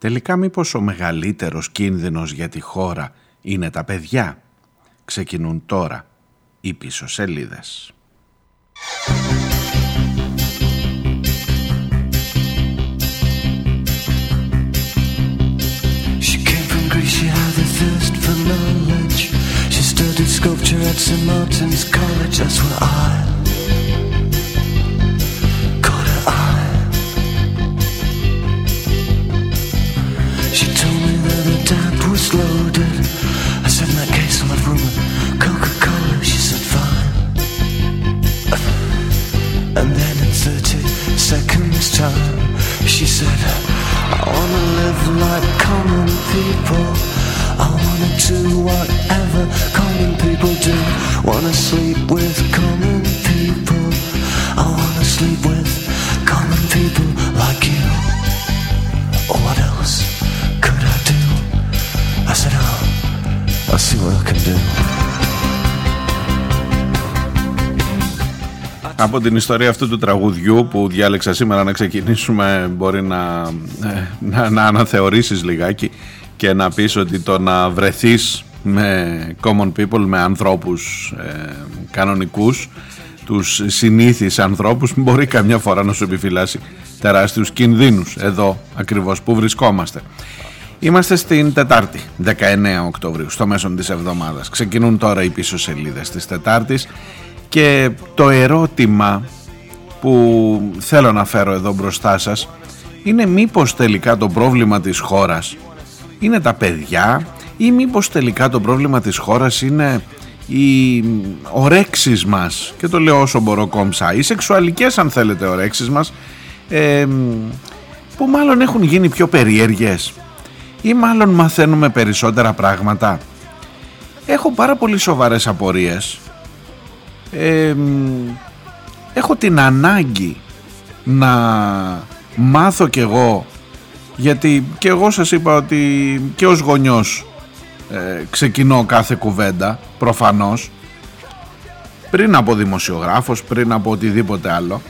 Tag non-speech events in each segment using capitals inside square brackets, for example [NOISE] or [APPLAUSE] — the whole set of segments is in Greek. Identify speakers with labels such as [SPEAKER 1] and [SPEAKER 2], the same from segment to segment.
[SPEAKER 1] Τελικά μήπως ο μεγαλύτερος κίνδυνος για τη χώρα είναι τα παιδιά; Ξεκινούν τώρα οι πίσω σελίδες. sculpture at St. Martin's College, that's where I 30 seconds time, she said, I wanna live like common people. I wanna do whatever common people do. Wanna sleep with common people. I wanna sleep with common people like you. what else could I do? I said, oh, I'll see what I can do. Από την ιστορία αυτού του τραγουδιού που διάλεξα σήμερα να ξεκινήσουμε μπορεί να, να, να αναθεωρήσεις λιγάκι και να πεις ότι το να βρεθείς με common people, με ανθρώπους ε, κανονικούς, τους συνήθεις ανθρώπους μπορεί καμιά φορά να σου επιφυλάσει τεράστιους κινδύνους εδώ ακριβώς που βρισκόμαστε. Είμαστε στην Τετάρτη, 19 Οκτωβρίου, στο μέσο της εβδομάδας. Ξεκινούν τώρα οι πίσω σελίδες της Τετάρτης και το ερώτημα που θέλω να φέρω εδώ μπροστά σας είναι μήπως τελικά το πρόβλημα της χώρας είναι τα παιδιά ή μήπως τελικά το πρόβλημα της χώρας είναι οι ορέξεις μας. Και το λέω όσο μπορώ κόμψα. Οι σεξουαλικές αν θέλετε ορέξεις μας ε, που μάλλον έχουν γίνει πιο περίεργες ή μάλλον μαθαίνουμε περισσότερα πράγματα. Έχω πάρα πολύ σοβαρές απορίες ε, έχω την ανάγκη να μάθω κι εγώ γιατί και εγώ σας είπα ότι και ως γονιός ε, ξεκινώ κάθε κουβέντα προφανώς πριν από δημοσιογράφος, πριν από οτιδήποτε άλλο.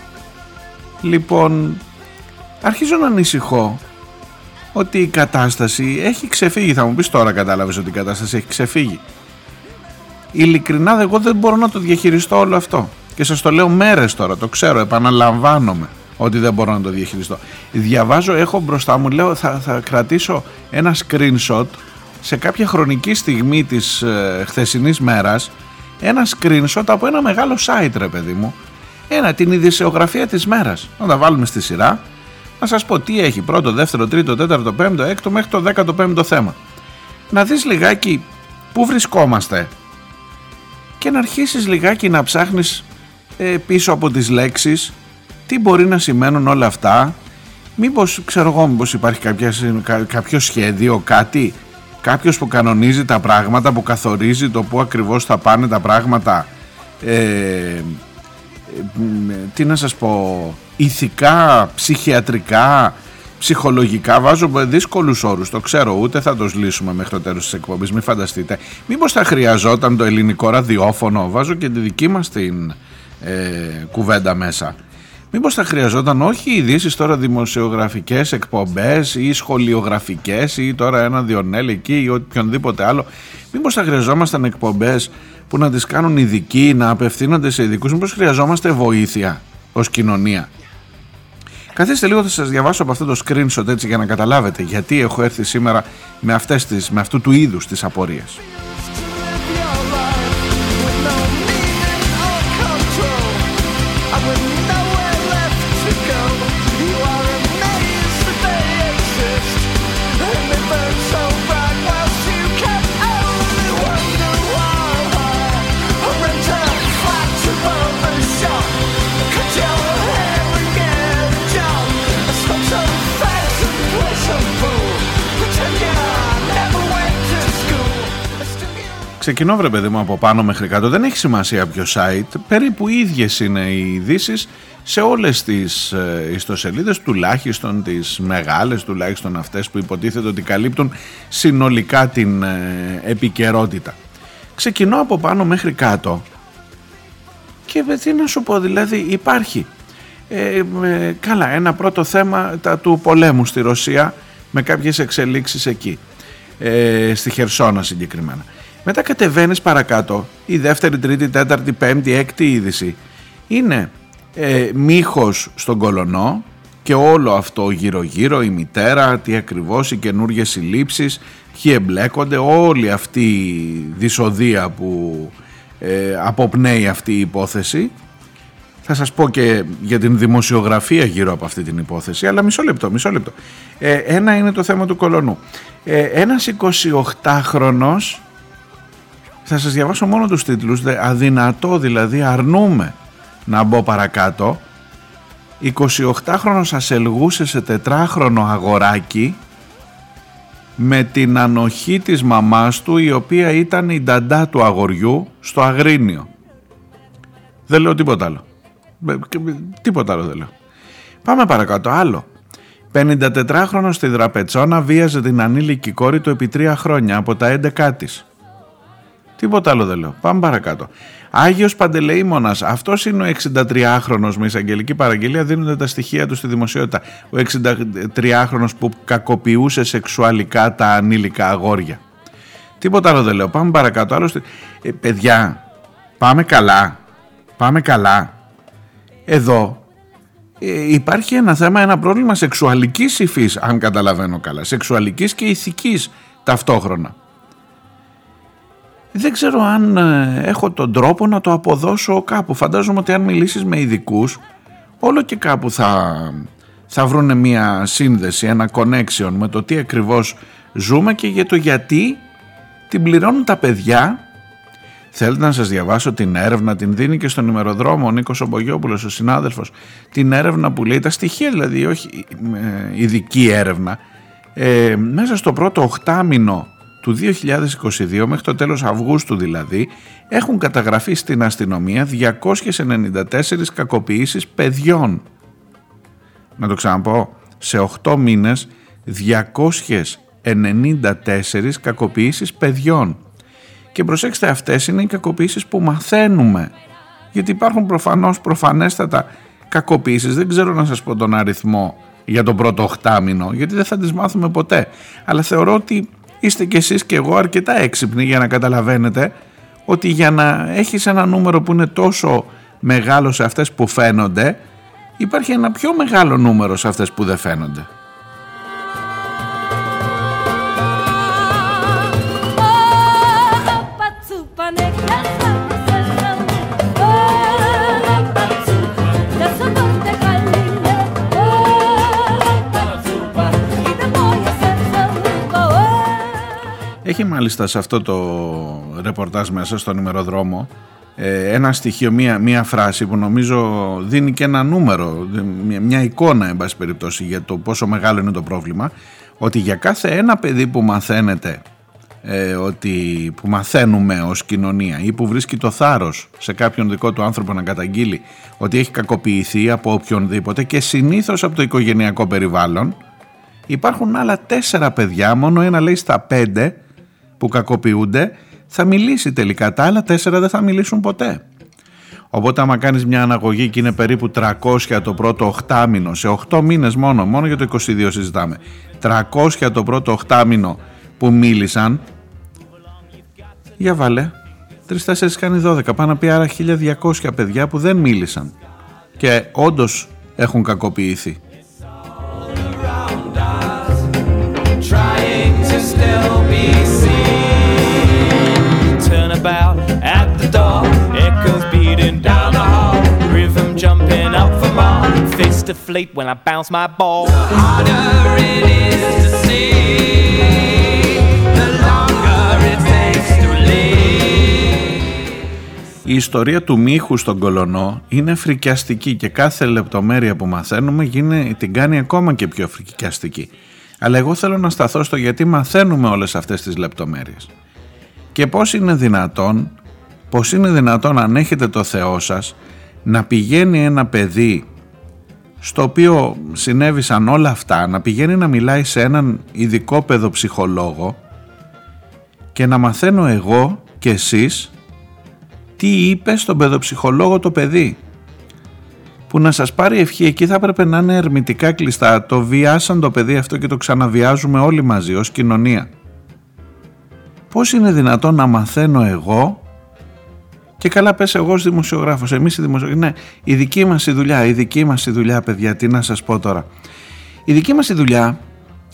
[SPEAKER 1] Λοιπόν αρχίζω να ανησυχώ ότι η κατάσταση έχει ξεφύγει. Θα μου πεις τώρα κατάλαβες ότι η κατάσταση έχει ξεφύγει ειλικρινά εγώ δεν μπορώ να το διαχειριστώ όλο αυτό. Και σας το λέω μέρες τώρα, το ξέρω, επαναλαμβάνομαι ότι δεν μπορώ να το διαχειριστώ. Διαβάζω, έχω μπροστά μου, λέω θα, θα κρατήσω ένα screenshot σε κάποια χρονική στιγμή της ε, χθεσινής μέρας. Ένα screenshot από ένα μεγάλο site ρε παιδί μου. Ένα, την ειδησεογραφία της μέρας. Να τα βάλουμε στη σειρά. Να σας πω τι έχει. Πρώτο, δεύτερο, τρίτο, τέταρτο, πέμπτο, έκτο μέχρι το δέκατο πέμπτο θέμα. Να δεις λιγάκι πού βρισκόμαστε και να αρχίσεις λιγάκι να ψάχνεις ε, πίσω από τις λέξεις τι μπορεί να σημαίνουν όλα αυτά. Μήπως ξέρω εγώ μήπως υπάρχει κάποια, κάποιο σχέδιο κάτι κάποιος που κανονίζει τα πράγματα που καθορίζει το που ακριβώς θα πάνε τα πράγματα. Ε, ε τι να σας πω ηθικά, ψυχιατρικά ψυχολογικά βάζω δύσκολους όρους. Το ξέρω, ούτε θα το λύσουμε μέχρι το τέλος της εκπομπής. Μην φανταστείτε. Μήπως θα χρειαζόταν το ελληνικό ραδιόφωνο. Βάζω και τη δική μας την ε, κουβέντα μέσα. Μήπως θα χρειαζόταν όχι ειδήσεις τώρα δημοσιογραφικές εκπομπές ή σχολιογραφικές ή τώρα ένα διονέλ εκεί ή οποιονδήποτε άλλο. Μήπως θα χρειαζόμασταν εκπομπές που να τις κάνουν ειδικοί, να απευθύνονται σε ειδικούς. Μήπως χρειαζόμαστε βοήθεια ως κοινωνία. Καθίστε λίγο θα σας διαβάσω από αυτό το screenshot έτσι για να καταλάβετε γιατί έχω έρθει σήμερα με, αυτές τις, με αυτού του είδους τις απορίες. Ξεκινώ βρε παιδί μου από πάνω μέχρι κάτω, δεν έχει σημασία ποιο site, περίπου ίδιες είναι οι ειδήσει σε όλες τις ε, ιστοσελίδες, τουλάχιστον τις μεγάλες, τουλάχιστον αυτές που υποτίθεται ότι καλύπτουν συνολικά την ε, επικαιρότητα. Ξεκινώ από πάνω μέχρι κάτω και τι να σου πω, δηλαδή υπάρχει. Ε, καλά, ένα πρώτο θέμα τα του πολέμου στη Ρωσία με κάποιες εξελίξεις εκεί, ε, στη Χερσόνα συγκεκριμένα. Μετά κατεβαίνεις παρακάτω, η δεύτερη, τρίτη, τέταρτη, πέμπτη, έκτη είδηση είναι ε, μύχος στον κολονό και όλο αυτό γύρω γύρω, η μητέρα, τι ακριβώς, οι καινούργιες συλλήψεις, ποιοι εμπλέκονται, όλη αυτή η δυσοδεία που ε, αποπνέει αυτή η υπόθεση. Θα σας πω και για την δημοσιογραφία γύρω από αυτή την υπόθεση, αλλά μισό λεπτό, μισό λεπτό. Ε, ένα είναι το θέμα του κολονού. Ε, ένας 28χρονος, θα σας διαβάσω μόνο τους τίτλους, αδυνατό δηλαδή, αρνούμε να μπω παρακάτω, 28χρονος ασελγούσε σε τετράχρονο αγοράκι με την ανοχή της μαμάς του η οποία ήταν η νταντά του αγοριού στο Αγρίνιο. Δεν λέω τίποτα άλλο. Τίποτα άλλο δεν λέω. Πάμε παρακάτω. Άλλο. 54χρονος στη Δραπετσόνα βίαζε την ανήλικη κόρη του επί τρία χρόνια από τα 11 της. Τίποτα άλλο δεν λέω. Πάμε παρακάτω. Άγιος Παντελεήμονας, αυτός είναι ο 63χρονος με εισαγγελική παραγγελία, δίνονται τα στοιχεία του στη δημοσιότητα. Ο 63χρονος που κακοποιούσε σεξουαλικά τα ανήλικα αγόρια. Τίποτα άλλο δεν λέω. Πάμε παρακάτω. Άλλωστε, ε, παιδιά, πάμε καλά. Πάμε καλά. Εδώ ε, υπάρχει ένα θέμα, ένα πρόβλημα σεξουαλικής υφής, αν καταλαβαίνω καλά. Σεξουαλικής και ηθικής ταυτόχρονα δεν ξέρω αν ε, έχω τον τρόπο να το αποδώσω κάπου. Φαντάζομαι ότι αν μιλήσεις με ειδικούς, όλο και κάπου θα, θα βρουν μια σύνδεση, ένα connection με το τι ακριβώς ζούμε και για το γιατί την πληρώνουν τα παιδιά. Θέλετε να σας διαβάσω την έρευνα, την δίνει και στον ημεροδρόμο ο Νίκος Ομπογιόπουλος, ο συνάδελφος. Την έρευνα που λέει, τα στοιχεία δηλαδή, όχι ε, ειδική έρευνα. Ε, μέσα στο πρώτο οχτάμινο του 2022 μέχρι το τέλος Αυγούστου δηλαδή έχουν καταγραφεί στην αστυνομία 294 κακοποιήσεις παιδιών. Να το ξαναπώ, σε 8 μήνες 294 κακοποιήσεις παιδιών. Και προσέξτε αυτές είναι οι κακοποιήσεις που μαθαίνουμε. Γιατί υπάρχουν προφανώς προφανέστατα κακοποιήσεις, δεν ξέρω να σας πω τον αριθμό για τον πρώτο οχτάμινο, γιατί δεν θα τις μάθουμε ποτέ. Αλλά θεωρώ ότι είστε κι εσείς και εγώ αρκετά έξυπνοι για να καταλαβαίνετε ότι για να έχεις ένα νούμερο που είναι τόσο μεγάλο σε αυτές που φαίνονται υπάρχει ένα πιο μεγάλο νούμερο σε αυτές που δεν φαίνονται. Έχει μάλιστα σε αυτό το ρεπορτάζ μέσα στον ημεροδρόμο ε, ένα στοιχείο, μία, μία φράση που νομίζω δίνει και ένα νούμερο, μια, μια εικόνα εν πάση περιπτώσει για το πόσο μεγάλο είναι το πρόβλημα ότι για κάθε ένα παιδί που μαθαίνεται ε, ότι, που μαθαίνουμε ως κοινωνία ή που βρίσκει το θάρρος σε κάποιον δικό του άνθρωπο να καταγγείλει ότι έχει κακοποιηθεί από οποιονδήποτε και συνήθως από το οικογενειακό περιβάλλον υπάρχουν άλλα τέσσερα παιδιά, μόνο ένα λέει στα πέντε που κακοποιούνται θα μιλήσει τελικά. Τα άλλα τέσσερα δεν θα μιλήσουν ποτέ. Οπότε άμα κάνεις μια αναγωγή και είναι περίπου 300 το πρώτο οχτάμινο, σε 8 μήνες μόνο, μόνο για το 22 συζητάμε, 300 το πρώτο οχτάμινο που μίλησαν, για βάλε, 3-4 κάνει 12, πάνω να πει άρα 1200 παιδιά που δεν μίλησαν και όντως έχουν κακοποιηθεί. About at the door. Echoes beating down the hall. Rhythm jumping up from all. Face to fleet when I bounce my ball. The harder it is to see, the longer it takes to leave. Η ιστορία του μύχου στον κολονό είναι φρικιαστική και κάθε λεπτομέρεια που μαθαίνουμε γίνει, την κάνει ακόμα και πιο φρικιαστική. Αλλά εγώ θέλω να σταθώ στο γιατί μαθαίνουμε όλες αυτές τις λεπτομέρειες και πώς είναι δυνατόν πώς είναι δυνατόν αν έχετε το Θεό σας να πηγαίνει ένα παιδί στο οποίο συνέβησαν όλα αυτά να πηγαίνει να μιλάει σε έναν ειδικό παιδοψυχολόγο και να μαθαίνω εγώ και εσείς τι είπε στον παιδοψυχολόγο το παιδί που να σας πάρει ευχή εκεί θα έπρεπε να είναι ερμητικά κλειστά. Το βιάσαν το παιδί αυτό και το ξαναβιάζουμε όλοι μαζί ως κοινωνία. Πώς είναι δυνατόν να μαθαίνω εγώ; Και καλά πες εγώ ως δημοσιογράφος, εμείς οι δημοσιογράφοι, ναι, η δική μας η δουλειά, η δική μας η δουλειά παιδιά, τι να σας πω τώρα. Η δική μας η δουλειά,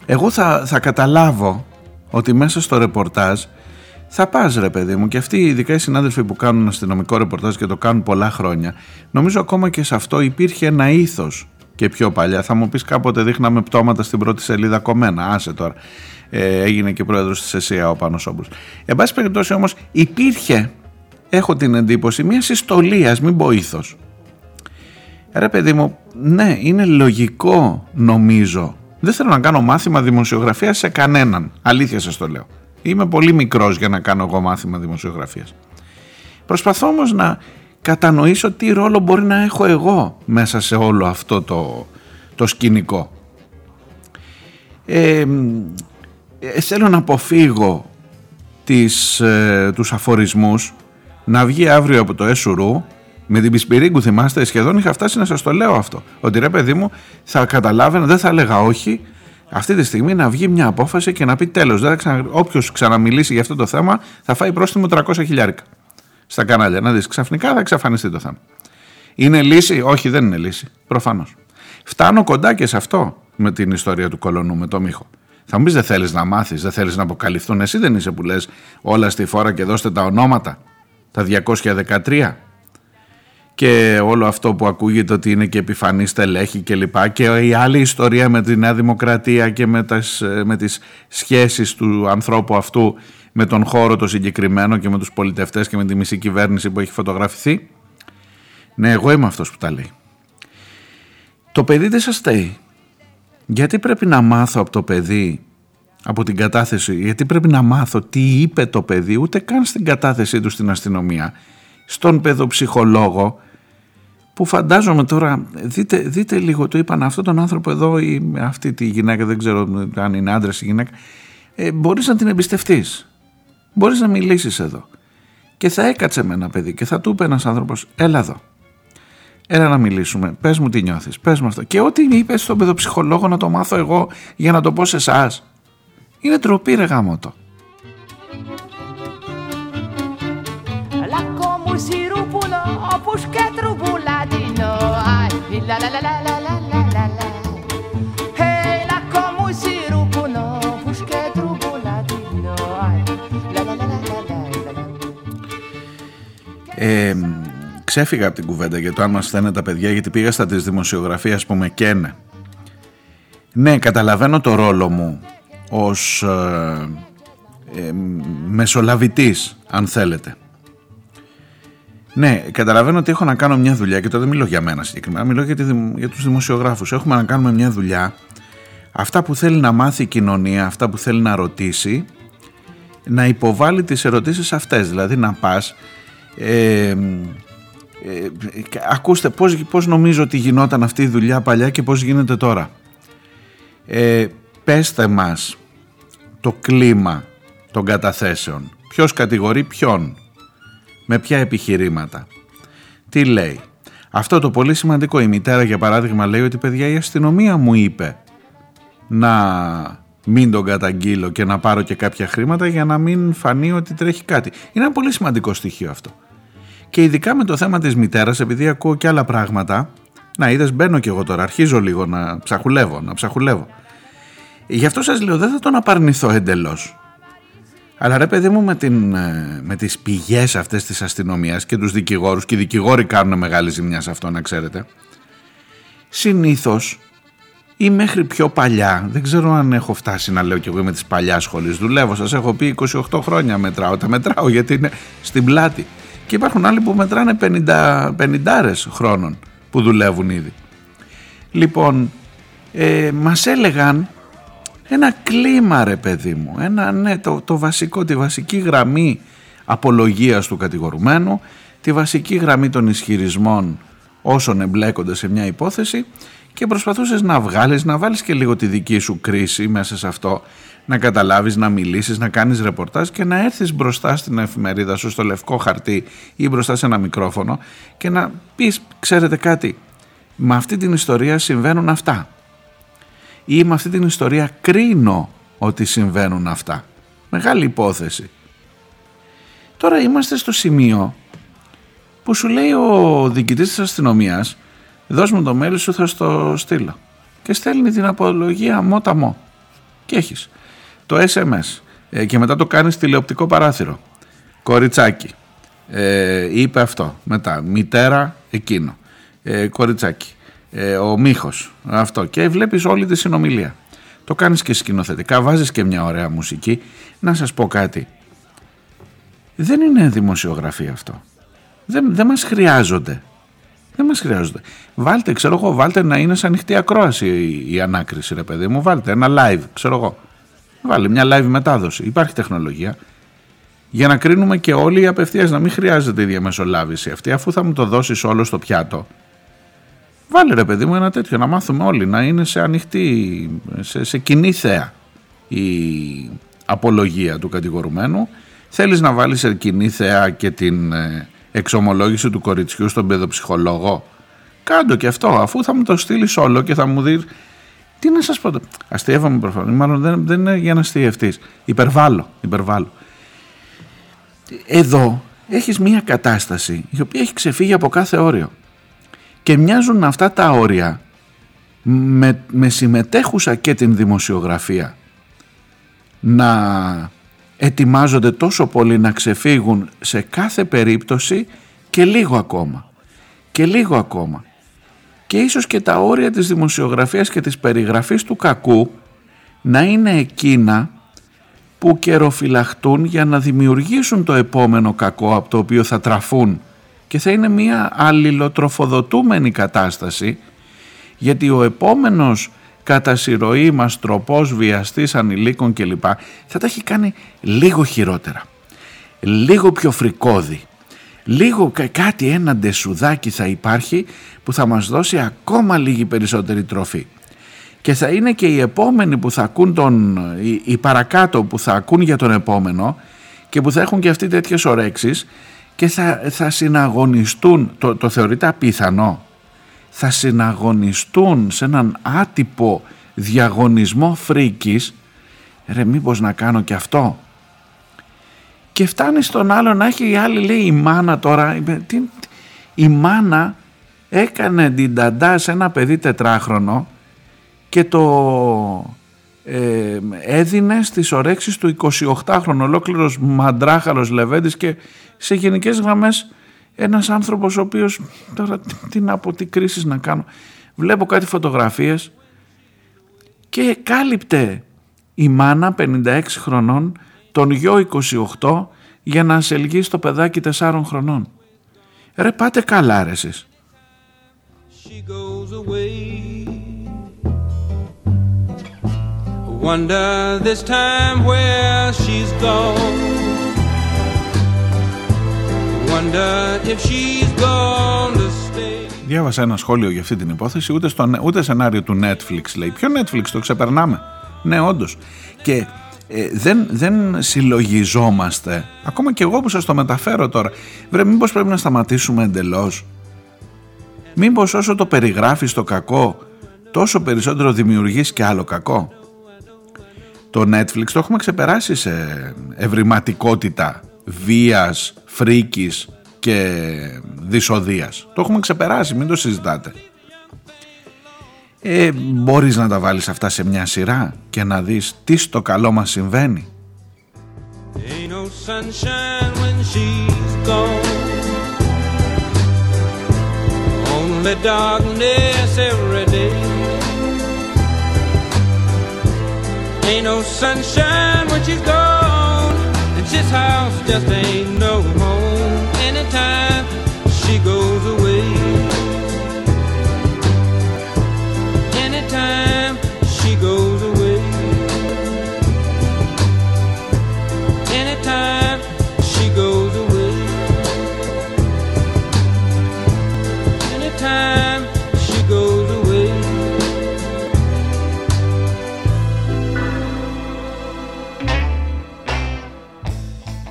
[SPEAKER 1] εγώ θα, θα καταλάβω ότι μέσα στο ρεπορτάζ θα πας ρε παιδί μου και αυτοί ειδικά οι συνάδελφοι που κάνουν αστυνομικό ρεπορτάζ και το κάνουν πολλά χρόνια νομίζω ακόμα και σε αυτό υπήρχε ένα ήθος και πιο παλιά θα μου πεις κάποτε δείχναμε πτώματα στην πρώτη σελίδα κομμένα άσε τώρα ε, έγινε και πρόεδρος της ΕΣΥΑ ο Πάνος Όμπρος εν πάση περιπτώσει όμως υπήρχε έχω την εντύπωση μια συστολία, μην πω ήθος. Ρε παιδί μου ναι είναι λογικό νομίζω. Δεν θέλω να κάνω μάθημα δημοσιογραφία σε κανέναν. Αλήθεια σας το λέω. Είμαι πολύ μικρός για να κάνω εγώ μάθημα δημοσιογραφίας. Προσπαθώ όμως να κατανοήσω τι ρόλο μπορεί να έχω εγώ μέσα σε όλο αυτό το, το σκηνικό. Ε, θέλω να αποφύγω τις, ε, τους αφορισμούς να βγει αύριο από το ΕΣΟΡΟΥ με την Πισπυρίγκου θυμάστε σχεδόν είχα φτάσει να σας το λέω αυτό ότι ρε παιδί μου θα καταλάβαινα δεν θα έλεγα όχι αυτή τη στιγμή να βγει μια απόφαση και να πει τέλος, ξανα... όποιος ξαναμιλήσει για αυτό το θέμα θα φάει πρόστιμο 300 χιλιάρικα στα κανάλια. Να δεις, ξαφνικά θα εξαφανιστεί το θέμα. Είναι λύση, όχι δεν είναι λύση, προφανώς. Φτάνω κοντά και σε αυτό με την ιστορία του κολονού, με το μύχο. Θα μου πει δεν θέλεις να μάθεις, δεν θέλεις να αποκαλυφθούν. Εσύ δεν είσαι που λες όλα στη φόρα και δώστε τα ονόματα. Τα 213 και όλο αυτό που ακούγεται ότι είναι και επιφανής στελέχη και λοιπά και η άλλη ιστορία με τη Νέα Δημοκρατία και με τις, με τις σχέσεις του ανθρώπου αυτού με τον χώρο το συγκεκριμένο και με τους πολιτευτές και με τη μισή κυβέρνηση που έχει φωτογραφηθεί ναι εγώ είμαι αυτός που τα λέει το παιδί δεν σας στέει γιατί πρέπει να μάθω από το παιδί από την κατάθεση γιατί πρέπει να μάθω τι είπε το παιδί ούτε καν στην κατάθεσή του στην αστυνομία στον παιδοψυχολόγο που φαντάζομαι τώρα, δείτε, δείτε λίγο, το είπαν αυτόν τον άνθρωπο εδώ ή αυτή τη γυναίκα, δεν ξέρω αν είναι άντρας ή γυναίκα, ε, μπορείς να την εμπιστευτείς, μπορείς να μιλήσεις εδώ. Και θα έκατσε με ένα παιδί και θα του είπε ένας άνθρωπος, έλα εδώ, έλα να μιλήσουμε, πες μου τι νιώθεις, πες μου αυτό. Και ό,τι είπε στον παιδοψυχολόγο να το μάθω εγώ για να το πω σε εσά. είναι τροπή ρε γάμο το. Ε, ξέφυγα από την κουβέντα για το αν μας φταίνε τα παιδιά γιατί πήγα στα της δημοσιογραφίας που με καίνε. Ναι, καταλαβαίνω το ρόλο μου ως ε, ε, μεσολαβητής, αν θέλετε. Ναι, καταλαβαίνω ότι έχω να κάνω μια δουλειά και τώρα δεν μιλώ για μένα συγκεκριμένα, μιλώ για, τη, για τους δημοσιογράφους. Έχουμε να κάνουμε μια δουλειά, αυτά που θέλει να μάθει η κοινωνία, αυτά που θέλει να ρωτήσει, να υποβάλει τις ερωτήσεις αυτές, δηλαδή να πας... Ε, ε, ακούστε πώς, πώς νομίζω ότι γινόταν αυτή η δουλειά παλιά και πώς γίνεται τώρα. Ε, πέστε μας το κλίμα των καταθέσεων. Ποιος κατηγορεί ποιον με ποια επιχειρήματα. Τι λέει. Αυτό το πολύ σημαντικό. Η μητέρα για παράδειγμα λέει ότι παιδιά η αστυνομία μου είπε να μην τον καταγγείλω και να πάρω και κάποια χρήματα για να μην φανεί ότι τρέχει κάτι. Είναι ένα πολύ σημαντικό στοιχείο αυτό. Και ειδικά με το θέμα της μητέρας, επειδή ακούω και άλλα πράγματα, να είδες μπαίνω και εγώ τώρα, αρχίζω λίγο να ψαχουλεύω, να ψαχουλεύω. Γι' αυτό σας λέω δεν θα τον απαρνηθώ εντελώς. Αλλά ρε παιδί μου με, την, ε, με τις πηγές αυτές της αστυνομίας και τους δικηγόρους και οι δικηγόροι κάνουν μεγάλη ζημιά σε αυτό να ξέρετε συνήθως ή μέχρι πιο παλιά, δεν ξέρω αν έχω φτάσει να λέω κι εγώ με τις παλιάς σχολής δουλεύω, σας έχω πει 28 χρόνια μετράω, τα μετράω γιατί είναι στην πλάτη και υπάρχουν άλλοι που μετράνε 50, 50 χρόνων που δουλεύουν ήδη. Λοιπόν ε, μας έλεγαν ένα κλίμα ρε παιδί μου, ένα, ναι, το, το βασικό, τη βασική γραμμή απολογίας του κατηγορουμένου, τη βασική γραμμή των ισχυρισμών όσων εμπλέκονται σε μια υπόθεση και προσπαθούσες να βγάλεις, να βάλεις και λίγο τη δική σου κρίση μέσα σε αυτό, να καταλάβεις, να μιλήσεις, να κάνεις ρεπορτάζ και να έρθεις μπροστά στην εφημερίδα σου, στο λευκό χαρτί ή μπροστά σε ένα μικρόφωνο και να πεις, ξέρετε κάτι, με αυτή την ιστορία συμβαίνουν αυτά ή με αυτή την ιστορία κρίνω ότι συμβαίνουν αυτά. Μεγάλη υπόθεση. Τώρα είμαστε στο σημείο που σου λέει ο διοικητής της αστυνομίας δώσ' μου το mail σου θα στο στείλω. Και στέλνει την απολογία μότα μό και έχεις. Το SMS ε, και μετά το κάνεις τηλεοπτικό παράθυρο. Κοριτσάκι. Ε, είπε αυτό. Μετά μητέρα εκείνο. Ε, κοριτσάκι. Ε, ο Μίχος. Αυτό. Και βλέπεις όλη τη συνομιλία. Το κάνεις και σκηνοθετικά. Βάζεις και μια ωραία μουσική. Να σας πω κάτι. Δεν είναι δημοσιογραφία αυτό. Δεν, δεν μας χρειάζονται δεν μας χρειάζονται. Βάλτε ξέρω εγώ βάλτε να είναι σαν ανοιχτή ακρόαση η, η ανάκριση ρε παιδί μου. Βάλτε ένα live ξέρω εγώ. Βάλε μια live μετάδοση. Υπάρχει τεχνολογία. Για να κρίνουμε και όλοι απευθείας να μην χρειάζεται η διαμεσολάβηση αυτή αφού θα μου το δώσεις όλο στο πιάτο. Βάλε ρε παιδί μου ένα τέτοιο να μάθουμε όλοι να είναι σε ανοιχτή, σε, σε κοινή θέα η απολογία του κατηγορουμένου. Θέλεις να βάλεις σε κοινή θέα και την ε, εξομολόγηση του κοριτσιού στον παιδοψυχολόγο. Κάντο και αυτό αφού θα μου το στείλεις όλο και θα μου δεις. Τι να σας πω, αστείευαμε προφανώς, μάλλον δεν, δεν είναι για να αστείευτείς. Υπερβάλλω, υπερβάλλω. Εδώ έχεις μία κατάσταση η οποία έχει ξεφύγει από κάθε όριο και μοιάζουν αυτά τα όρια με, με συμμετέχουσα και την δημοσιογραφία να ετοιμάζονται τόσο πολύ να ξεφύγουν σε κάθε περίπτωση και λίγο ακόμα. Και λίγο ακόμα. Και ίσως και τα όρια της δημοσιογραφίας και της περιγραφής του κακού να είναι εκείνα που καιροφυλαχτούν για να δημιουργήσουν το επόμενο κακό από το οποίο θα τραφούν. Και θα είναι μια αλληλοτροφοδοτούμενη κατάσταση γιατί ο επόμενος κατά συρροή μας τροπός βιαστής ανηλίκων κλπ. Θα τα έχει κάνει λίγο χειρότερα. Λίγο πιο φρικόδι λίγο κάτι ένα ντεσουδάκι θα υπάρχει που θα μας δώσει ακόμα λίγη περισσότερη τροφή. Και θα είναι και οι επόμενοι που θα ακούν τον, οι, παρακάτω που θα ακούν για τον επόμενο και που θα έχουν και αυτοί τέτοιες ορέξεις και θα, θα συναγωνιστούν, το, το θεωρείται απίθανο, θα συναγωνιστούν σε έναν άτυπο διαγωνισμό φρίκης, ρε μήπως να κάνω και αυτό; Και φτάνει στον άλλο να έχει η άλλη λέει η μάνα τώρα, τι, η μάνα έκανε την ταντά σε ένα παιδί τετράχρονο και το ε, έδινε στις ορέξεις του 28χρονου ολόκληρος μαντράχαλος Λεβέντης και σε γενικές γραμμές ένας άνθρωπος ο οποίος τώρα τι να πω τι κρίσεις να κάνω. Βλέπω κάτι φωτογραφίες και κάλυπτε η μάνα 56 χρονών τον γιο 28 για να ασελγεί στο παιδάκι 4 χρονών. Ρε πάτε καλά ρε εσείς. Wonder this time where she's gone. Διάβασα ένα σχόλιο για αυτή την υπόθεση, ούτε, στο, ούτε σενάριο του Netflix λέει. Ποιο Netflix, το ξεπερνάμε; Ναι, όντως. Και ε, δεν, δεν συλλογιζόμαστε. Ακόμα και εγώ που σας το μεταφέρω τώρα. Βρε, μήπως πρέπει να σταματήσουμε εντελώς; Μήπως όσο το περιγράφεις το κακό, τόσο περισσότερο δημιουργείς και άλλο κακό; Το Netflix το έχουμε ξεπεράσει σε ευρηματικότητα βίας, φρίκης και δυσοδείας. Το έχουμε ξεπεράσει, μην το συζητάτε. Ε, μπορείς να τα βάλεις αυτά σε μια σειρά και να δεις τι στο καλό μας συμβαίνει. Ain't no sunshine when she's gone, and this house just ain't no home. Anytime she goes away,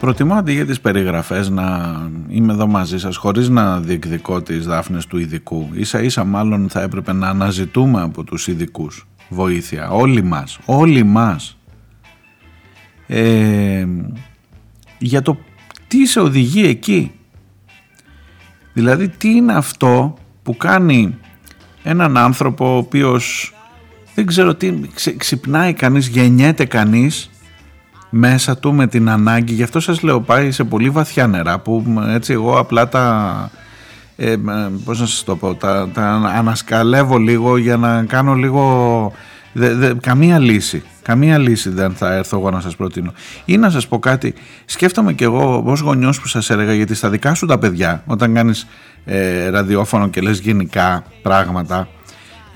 [SPEAKER 1] Προτιμώ αντί για τις περιγραφές να είμαι εδώ μαζί σας χωρίς να διεκδικώ τις δάφνες του ειδικού. Ίσα ίσα μάλλον θα έπρεπε να αναζητούμε από τους ειδικούς βοήθεια. Όλοι μας, όλοι μας. Ε, για το τι σε οδηγεί εκεί. Δηλαδή τι είναι αυτό που κάνει έναν άνθρωπο ο οποίος δεν ξέρω τι ξυπνάει κανείς, γεννιέται κανείς μέσα του με την ανάγκη, γι' αυτό σας λέω πάει σε πολύ βαθιά νερά που έτσι εγώ απλά τα, ε, πώς να σας το πω, τα, τα ανασκαλεύω λίγο για να κάνω λίγο, καμία λύση. Καμία λύση δεν θα έρθω εγώ να σας προτείνω. Ή να σας πω κάτι, σκέφτομαι κι εγώ ως γονιός που σας έλεγα γιατί στα δικά σου τα παιδιά όταν κάνεις ε, ραδιόφωνο και λες γενικά πράγματα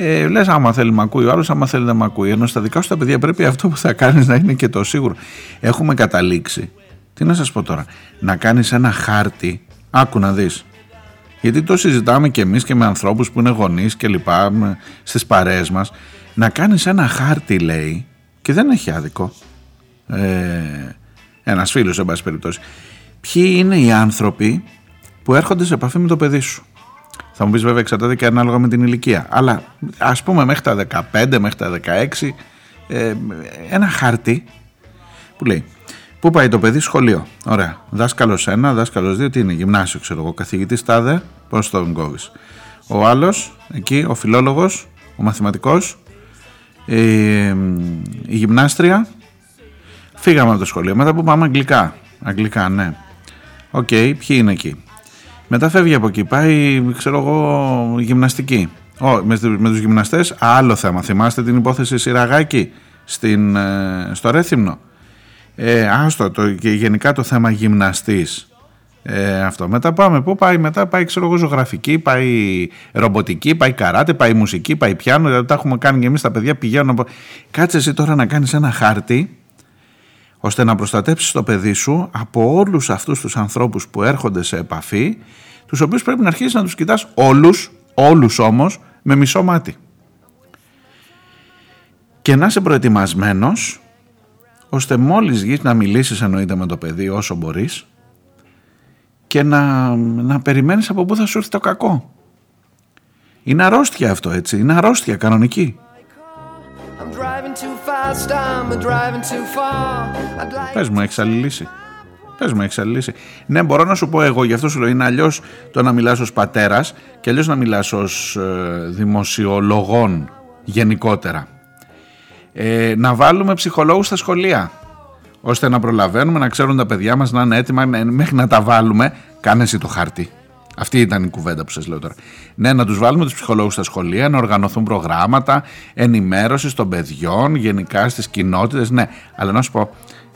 [SPEAKER 1] ε, Λες, άμα θέλει με ακούει ο άλλος, άμα θέλει δεν με ακούει. Ενώ στα δικά σου τα παιδιά πρέπει αυτό που θα κάνεις να είναι και το σίγουρο. Έχουμε καταλήξει. Τι να σας πω τώρα, να κάνεις ένα χάρτη. Άκου να δεις. Γιατί το συζητάμε και εμείς και με ανθρώπους που είναι γονείς και λοιπά στις παρέες μας. Να κάνεις ένα χάρτη, λέει, και δεν έχει άδικο. Ε, ένας φίλος, εν πάση περιπτώσει. Ποιοι είναι οι άνθρωποι που έρχονται σε επαφή με το παιδί σου; Θα μου πεις βέβαια εξαρτάται και ανάλογα με την ηλικία. Αλλά ας πούμε μέχρι τα 15, μέχρι τα 16, ε, ένα χάρτη που λέει Πού πάει το παιδί σχολείο. Ωραία. Δάσκαλος 1, δάσκαλος 2, τι είναι, γυμνάσιο ξέρω εγώ. Καθηγητής τάδε, πώς τον κόβεις. Ο άλλος, εκεί, ο φιλόλογος, ο μαθηματικός, η, η γυμνάστρια. Φύγαμε από το σχολείο. Μετά που πάμε αγγλικά. Αγγλικά, ναι. OK, okay, ποιοι είναι εκεί. Μετά φεύγει από εκεί, πάει, ξέρω εγώ, γυμναστική. Ο, με, με τους γυμναστές, άλλο θέμα. Θυμάστε την υπόθεση Σιραγάκη στην, ε, στο Ρέθυμνο; Ε, άστο, το, και γενικά το θέμα γυμναστής. Ε, αυτό. Μετά πάμε, πού πάει, μετά; Πάει ξέρω εγώ ζωγραφική, πάει ρομποτική, πάει καράτε, πάει μουσική, πάει πιάνο, δηλαδή τα έχουμε κάνει και εμείς τα παιδιά πηγαίνουν. Κάτσε εσύ τώρα να κάνεις ένα χάρτη ώστε να προστατέψεις το παιδί σου από όλους αυτούς τους ανθρώπους που έρχονται σε επαφή, τους οποίους πρέπει να αρχίσεις να τους κοιτάς όλους, όλους όμως, με μισό μάτι. Και να είσαι προετοιμασμένος, ώστε μόλις γεις να μιλήσεις εννοείται με το παιδί όσο μπορείς και να, να περιμένεις από πού θα σου έρθει το κακό. Είναι αρρώστια αυτό έτσι, είναι αρρώστια κανονική. Πες μου, έχεις άλλη λύση. Πες μου, έχεις άλλη λύση. Ναι, μπορώ να σου πω εγώ, γι' αυτό σου λέω, είναι αλλιώς το να μιλάς ως πατέρας και αλλιώς να μιλάς ως ε, δημοσιολογών γενικότερα. Ε, να βάλουμε ψυχολόγους στα σχολεία ώστε να προλαβαίνουμε, να ξέρουν τα παιδιά μας να είναι έτοιμα μέχρι να τα βάλουμε. Κάνε εσύ το χάρτη. Αυτή ήταν η κουβέντα που σας λέω τώρα. Ναι, να τους βάλουμε τους ψυχολόγους στα σχολεία, να οργανωθούν προγράμματα ενημέρωσης των παιδιών, γενικά στις κοινότητες. Ναι, αλλά να σου πω,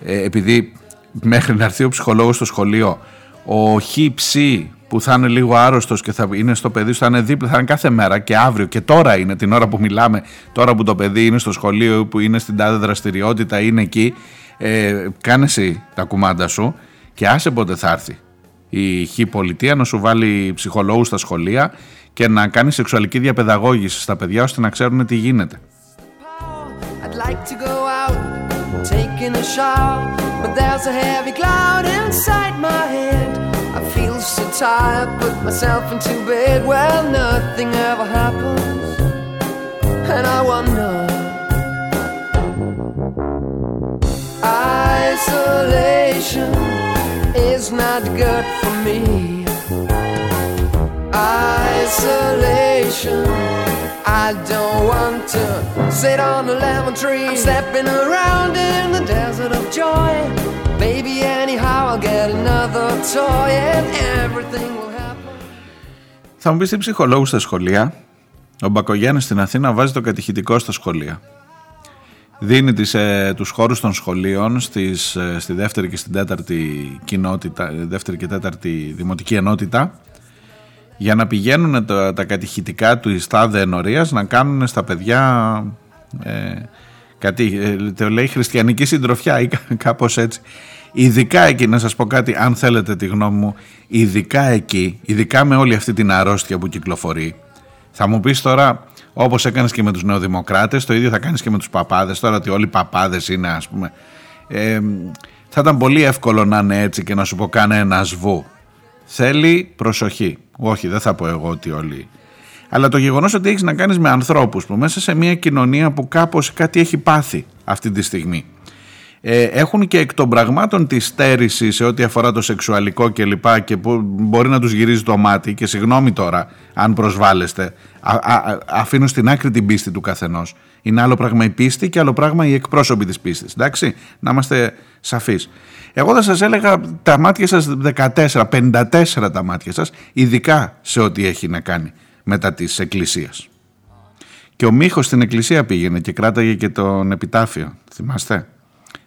[SPEAKER 1] ε, επειδή μέχρι να έρθει ο ψυχολόγος στο σχολείο, ο χύψη που θα είναι λίγο άρρωστος και θα είναι στο παιδί σου, θα είναι δίπλα, θα είναι κάθε μέρα και αύριο και τώρα είναι την ώρα που μιλάμε, τώρα που το παιδί είναι στο σχολείο ή που είναι στην τάδε δραστηριότητα, είναι εκεί, ε, κάνε εσύ τα κουμάντα σου και άσε πότε θα έρθει η χ πολιτεία να σου βάλει ψυχολόγους στα σχολεία και να κάνει σεξουαλική διαπαιδαγώγηση στα παιδιά ώστε να ξέρουν τι γίνεται. Isolation is not good for me. Isolation. I don't want to sit on a lemon tree. I'm stepping around in the desert of joy. Maybe anyhow I'll get another toy and everything will happen. Θα μου πεις τι ψυχολόγους στα σχολεία. Ο Μπακογιάννης στην Αθήνα βάζει το κατηχητικό στα σχολεία δίνει τις, ε, τους χώρους των σχολείων στις, ε, στη δεύτερη και στην τέταρτη κοινότητα, δεύτερη και τέταρτη δημοτική ενότητα για να πηγαίνουν τα, τα κατηχητικά του Ιστάδε ενορίας να κάνουν στα παιδιά ε, κάτι, ε, το λέει χριστιανική συντροφιά ή κάπως έτσι. Ειδικά εκεί, να σας πω κάτι, αν θέλετε τη γνώμη μου, ειδικά εκεί, ειδικά με όλη αυτή την αρρώστια που κυκλοφορεί, θα μου πεις τώρα, Όπως έκανες και με τους νεοδημοκράτες, το ίδιο θα κάνεις και με τους παπάδες. Τώρα ότι όλοι οι παπάδες είναι, ας πούμε. Ε,
[SPEAKER 2] Θα ήταν πολύ εύκολο να είναι έτσι και να σου πω κάνε ένα σβού. Θέλει προσοχή. Όχι, δεν θα πω εγώ ότι όλοι. Αλλά το γεγονός ότι έχεις να κάνεις με ανθρώπους που μέσα σε μια κοινωνία που κάπως κάτι έχει πάθει αυτή τη στιγμή. Ε, έχουν και εκ των πραγμάτων τη στέρηση σε ό,τι αφορά το σεξουαλικό και λοιπά και που μπορεί να τους γυρίζει το μάτι. Και συγγνώμη τώρα αν προσβάλλεστε α, α, αφήνω στην άκρη την πίστη του καθενός. Είναι άλλο πράγμα η πίστη και άλλο πράγμα οι εκπρόσωποι της πίστης εντάξει; Να είμαστε σαφείς. Εγώ θα σας έλεγα τα μάτια σας 14, 54 τα μάτια σας ειδικά σε ό,τι έχει να κάνει μετά της εκκλησίας. Και ο Μίχος στην εκκλησία πήγαινε και κράταγε και τον επιτάφιο θυμάστε;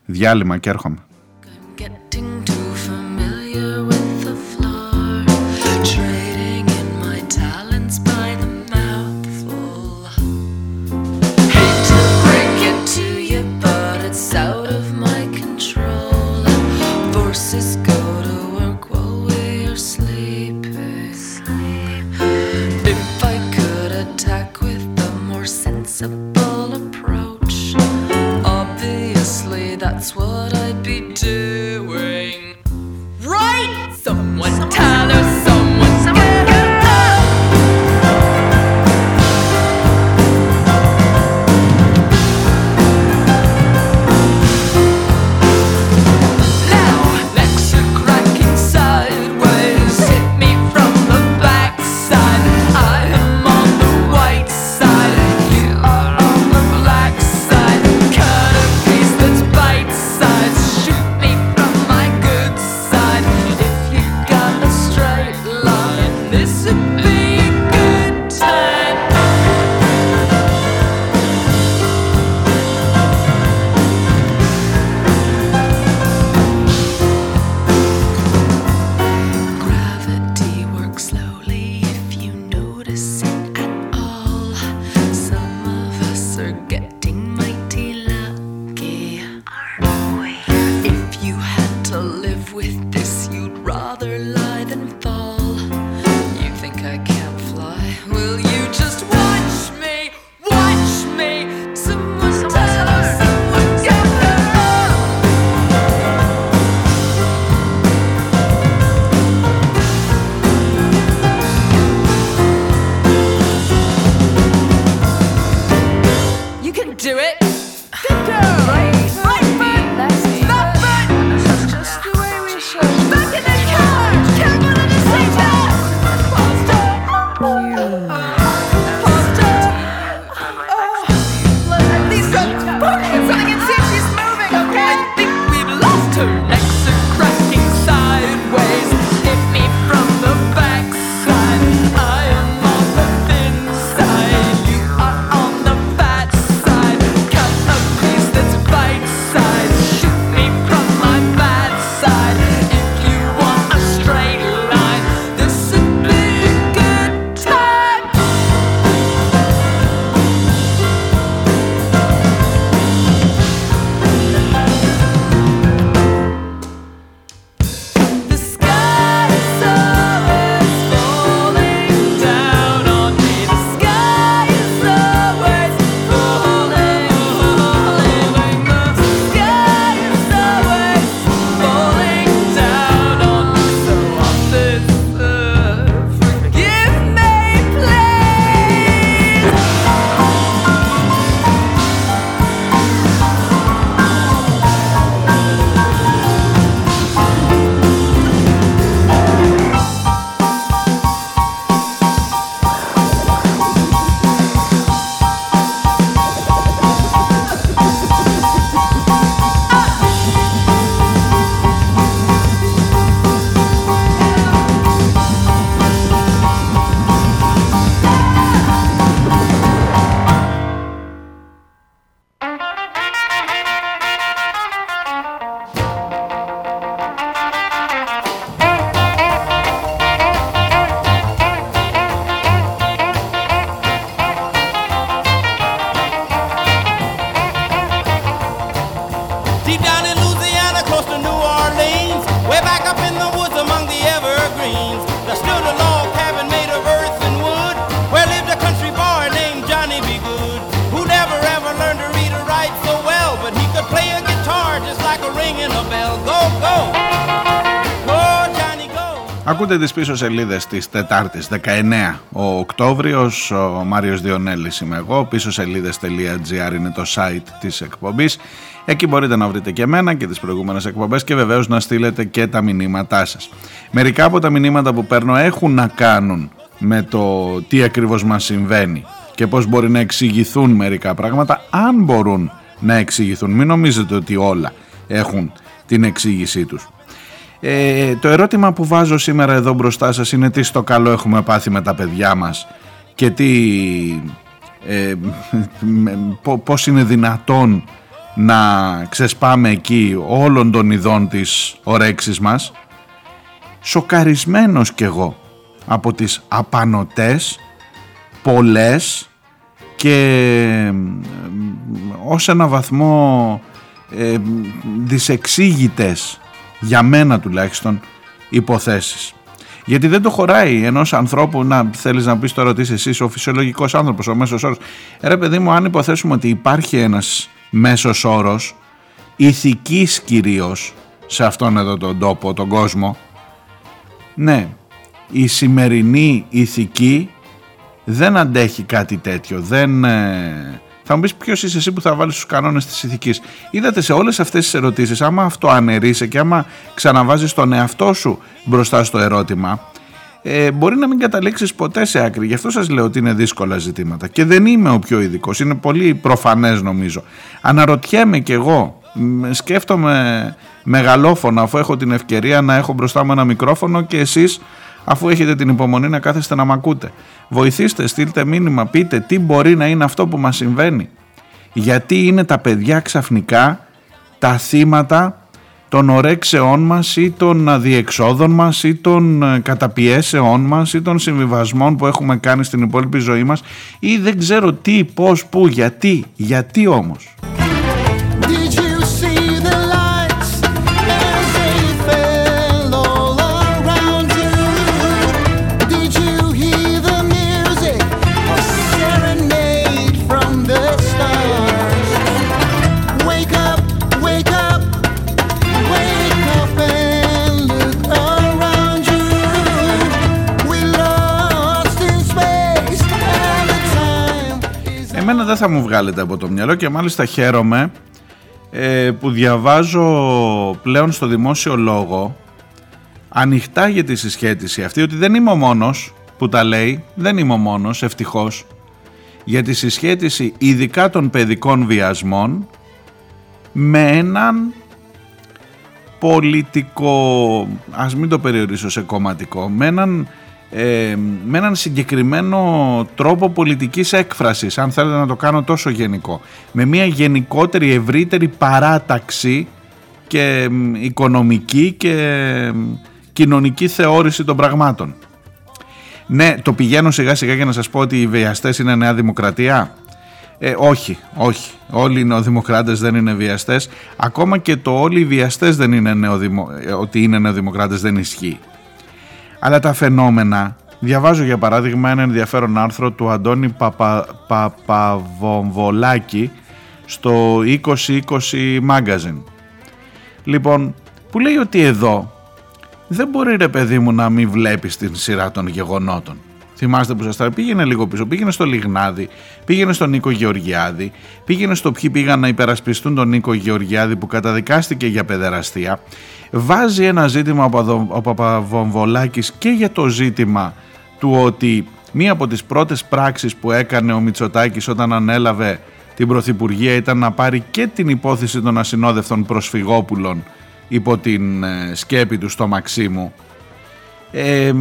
[SPEAKER 2] Διάλειμμα και έρχομαι.
[SPEAKER 1] Ακούτε τις πίσω σελίδες της Τετάρτης 19 ο Οκτώβριος, ο Μάριος Διονέλης είμαι εγώ, πίσω σελίδες.gr είναι το site της εκπομπής. Εκεί μπορείτε να βρείτε και εμένα και τις προηγούμενες εκπομπές και βεβαίως να στείλετε και τα μηνύματά σας. Μερικά από τα μηνύματα που παίρνω έχουν να κάνουν με το τι ακριβώς μας συμβαίνει και πώς μπορεί να εξηγηθούν μερικά πράγματα, αν μπορούν να εξηγηθούν. Μην νομίζετε ότι όλα έχουν την εξήγησή τους. Ε, το ερώτημα που βάζω σήμερα εδώ μπροστά σας είναι τι στο καλό έχουμε πάθει με τα παιδιά μας και τι, ε, πώς είναι δυνατόν να ξεσπάμε εκεί όλων των ειδών της ορέξης μας. Σοκαρισμένος κι εγώ από τις απανοτές πολλές και ως ένα βαθμό ε, δυσεξήγητες για μένα τουλάχιστον υποθέσεις. Γιατί δεν το χωράει ενός ανθρώπου να θέλεις να πεις τώρα ότι είσαι εσύ ο φυσιολογικός άνθρωπος, ο μέσος όρος. Ε, ρε παιδί μου, αν υποθέσουμε ότι υπάρχει ένας μέσος όρος, ηθικής κυρίως σε αυτόν εδώ τον τόπο, τον κόσμο, ναι, η σημερινή ηθική δεν αντέχει κάτι τέτοιο. Δεν, ε, θα μου πεις ποιος είσαι εσύ που θα βάλεις τους κανόνες της ηθικής. Είδατε σε όλες αυτές τις ερωτήσεις, άμα αυτό αναιρείσαι και άμα ξαναβάζεις τον εαυτό σου μπροστά στο ερώτημα, ε, μπορεί να μην καταλήξεις ποτέ σε άκρη. Γι' αυτό σας λέω ότι είναι δύσκολα ζητήματα. Και δεν είμαι ο πιο ειδικός. Είναι πολύ προφανές νομίζω. Αναρωτιέμαι κι εγώ. Σκέφτομαι μεγαλόφωνα αφού έχω την ευκαιρία να έχω μπροστά μου ένα μικρόφωνο και εσείς αφού έχετε την υπομονή να κάθεστε να μ' ακούτε. Βοηθήστε, στείλτε μήνυμα, πείτε τι μπορεί να είναι αυτό που μας συμβαίνει. Γιατί είναι τα παιδιά ξαφνικά τα θύματα των ορέξεών μας ή των αδιεξόδων μας ή των ε, καταπιέσεών μας ή των συμβιβασμών που έχουμε κάνει στην υπόλοιπη ζωή μας ή δεν ξέρω τι, πώς, πού, γιατί, γιατί όμως. Δεν θα μου βγάλετε από το μυαλό και μάλιστα χαίρομαι ε, που διαβάζω πλέον στο δημόσιο λόγο ανοιχτά για τη συσχέτιση αυτή ότι δεν είμαι ο μόνος που τα λέει, δεν είμαι ο μόνος ευτυχώς για τη συσχέτιση ειδικά των παιδικών βιασμών με έναν πολιτικό, ας μην το περιορίσω σε κομματικό, με έναν ε, με έναν συγκεκριμένο τρόπο πολιτικής έκφρασης αν θέλετε να το κάνω τόσο γενικό με μια γενικότερη ευρύτερη παράταξη και οικονομική και κοινωνική θεώρηση των πραγμάτων ναι το πηγαίνω σιγά σιγά για να σας πω ότι οι βιαστές είναι νέα δημοκρατία ε, όχι, όχι. Όλοι οι νεοδημοκράτες δεν είναι βιαστές. Ακόμα και το όλοι οι βιαστές δεν είναι νεοδημο... Ε, ότι είναι νεοδημοκράτες δεν ισχύει. Αλλά τα φαινόμενα, διαβάζω για παράδειγμα ένα ενδιαφέρον άρθρο του Αντώνη Παπα, Παπαβομβολάκη στο 2020 Magazine. Λοιπόν, που λέει ότι εδώ δεν μπορεί ρε παιδί μου να μην βλέπεις την σειρά των γεγονότων. Θυμάστε που σας τα πήγαινε λίγο πίσω, πήγαινε στο Λιγνάδι, πήγαινε στον Νίκο Γεωργιάδη, πήγαινε στο ποιοι πήγαν να υπερασπιστούν τον Νίκο Γεωργιάδη που καταδικάστηκε για παιδεραστία. Βάζει ένα ζήτημα ο Παπαβομβολάκης και για το ζήτημα του ότι μία από τις πρώτες πράξεις που έκανε ο Μητσοτάκης όταν ανέλαβε την Πρωθυπουργία ήταν να πάρει και την υπόθεση των ασυνόδευτων προσφυγόπουλων υπό την ε, σκέπη του στο Μαξίμου. Ε,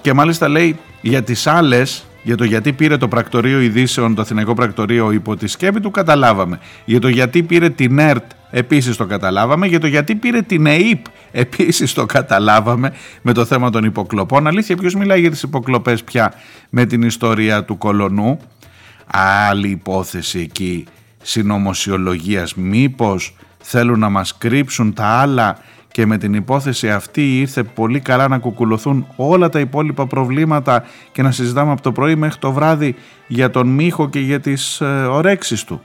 [SPEAKER 1] και μάλιστα λέει για τις άλλες για το γιατί πήρε το πρακτορείο ειδήσεων, το Αθηναϊκό Πρακτορείο υπό τη σκέπη του καταλάβαμε. Για το γιατί πήρε την ΕΡΤ επίσης το καταλάβαμε. Για το γιατί πήρε την ΕΙΠ επίσης το καταλάβαμε με το θέμα των υποκλοπών. Αλήθεια ποιος μιλάει για τις υποκλοπές πια με την ιστορία του κολονού; Άλλη υπόθεση εκεί συνωμοσιολογίας. Μήπως θέλουν να μας κρύψουν τα άλλα και με την υπόθεση αυτή ήρθε πολύ καλά να κουκουλωθούν όλα τα υπόλοιπα προβλήματα και να συζητάμε από το πρωί μέχρι το βράδυ για τον Μίχο και για τις ε, ορέξεις του.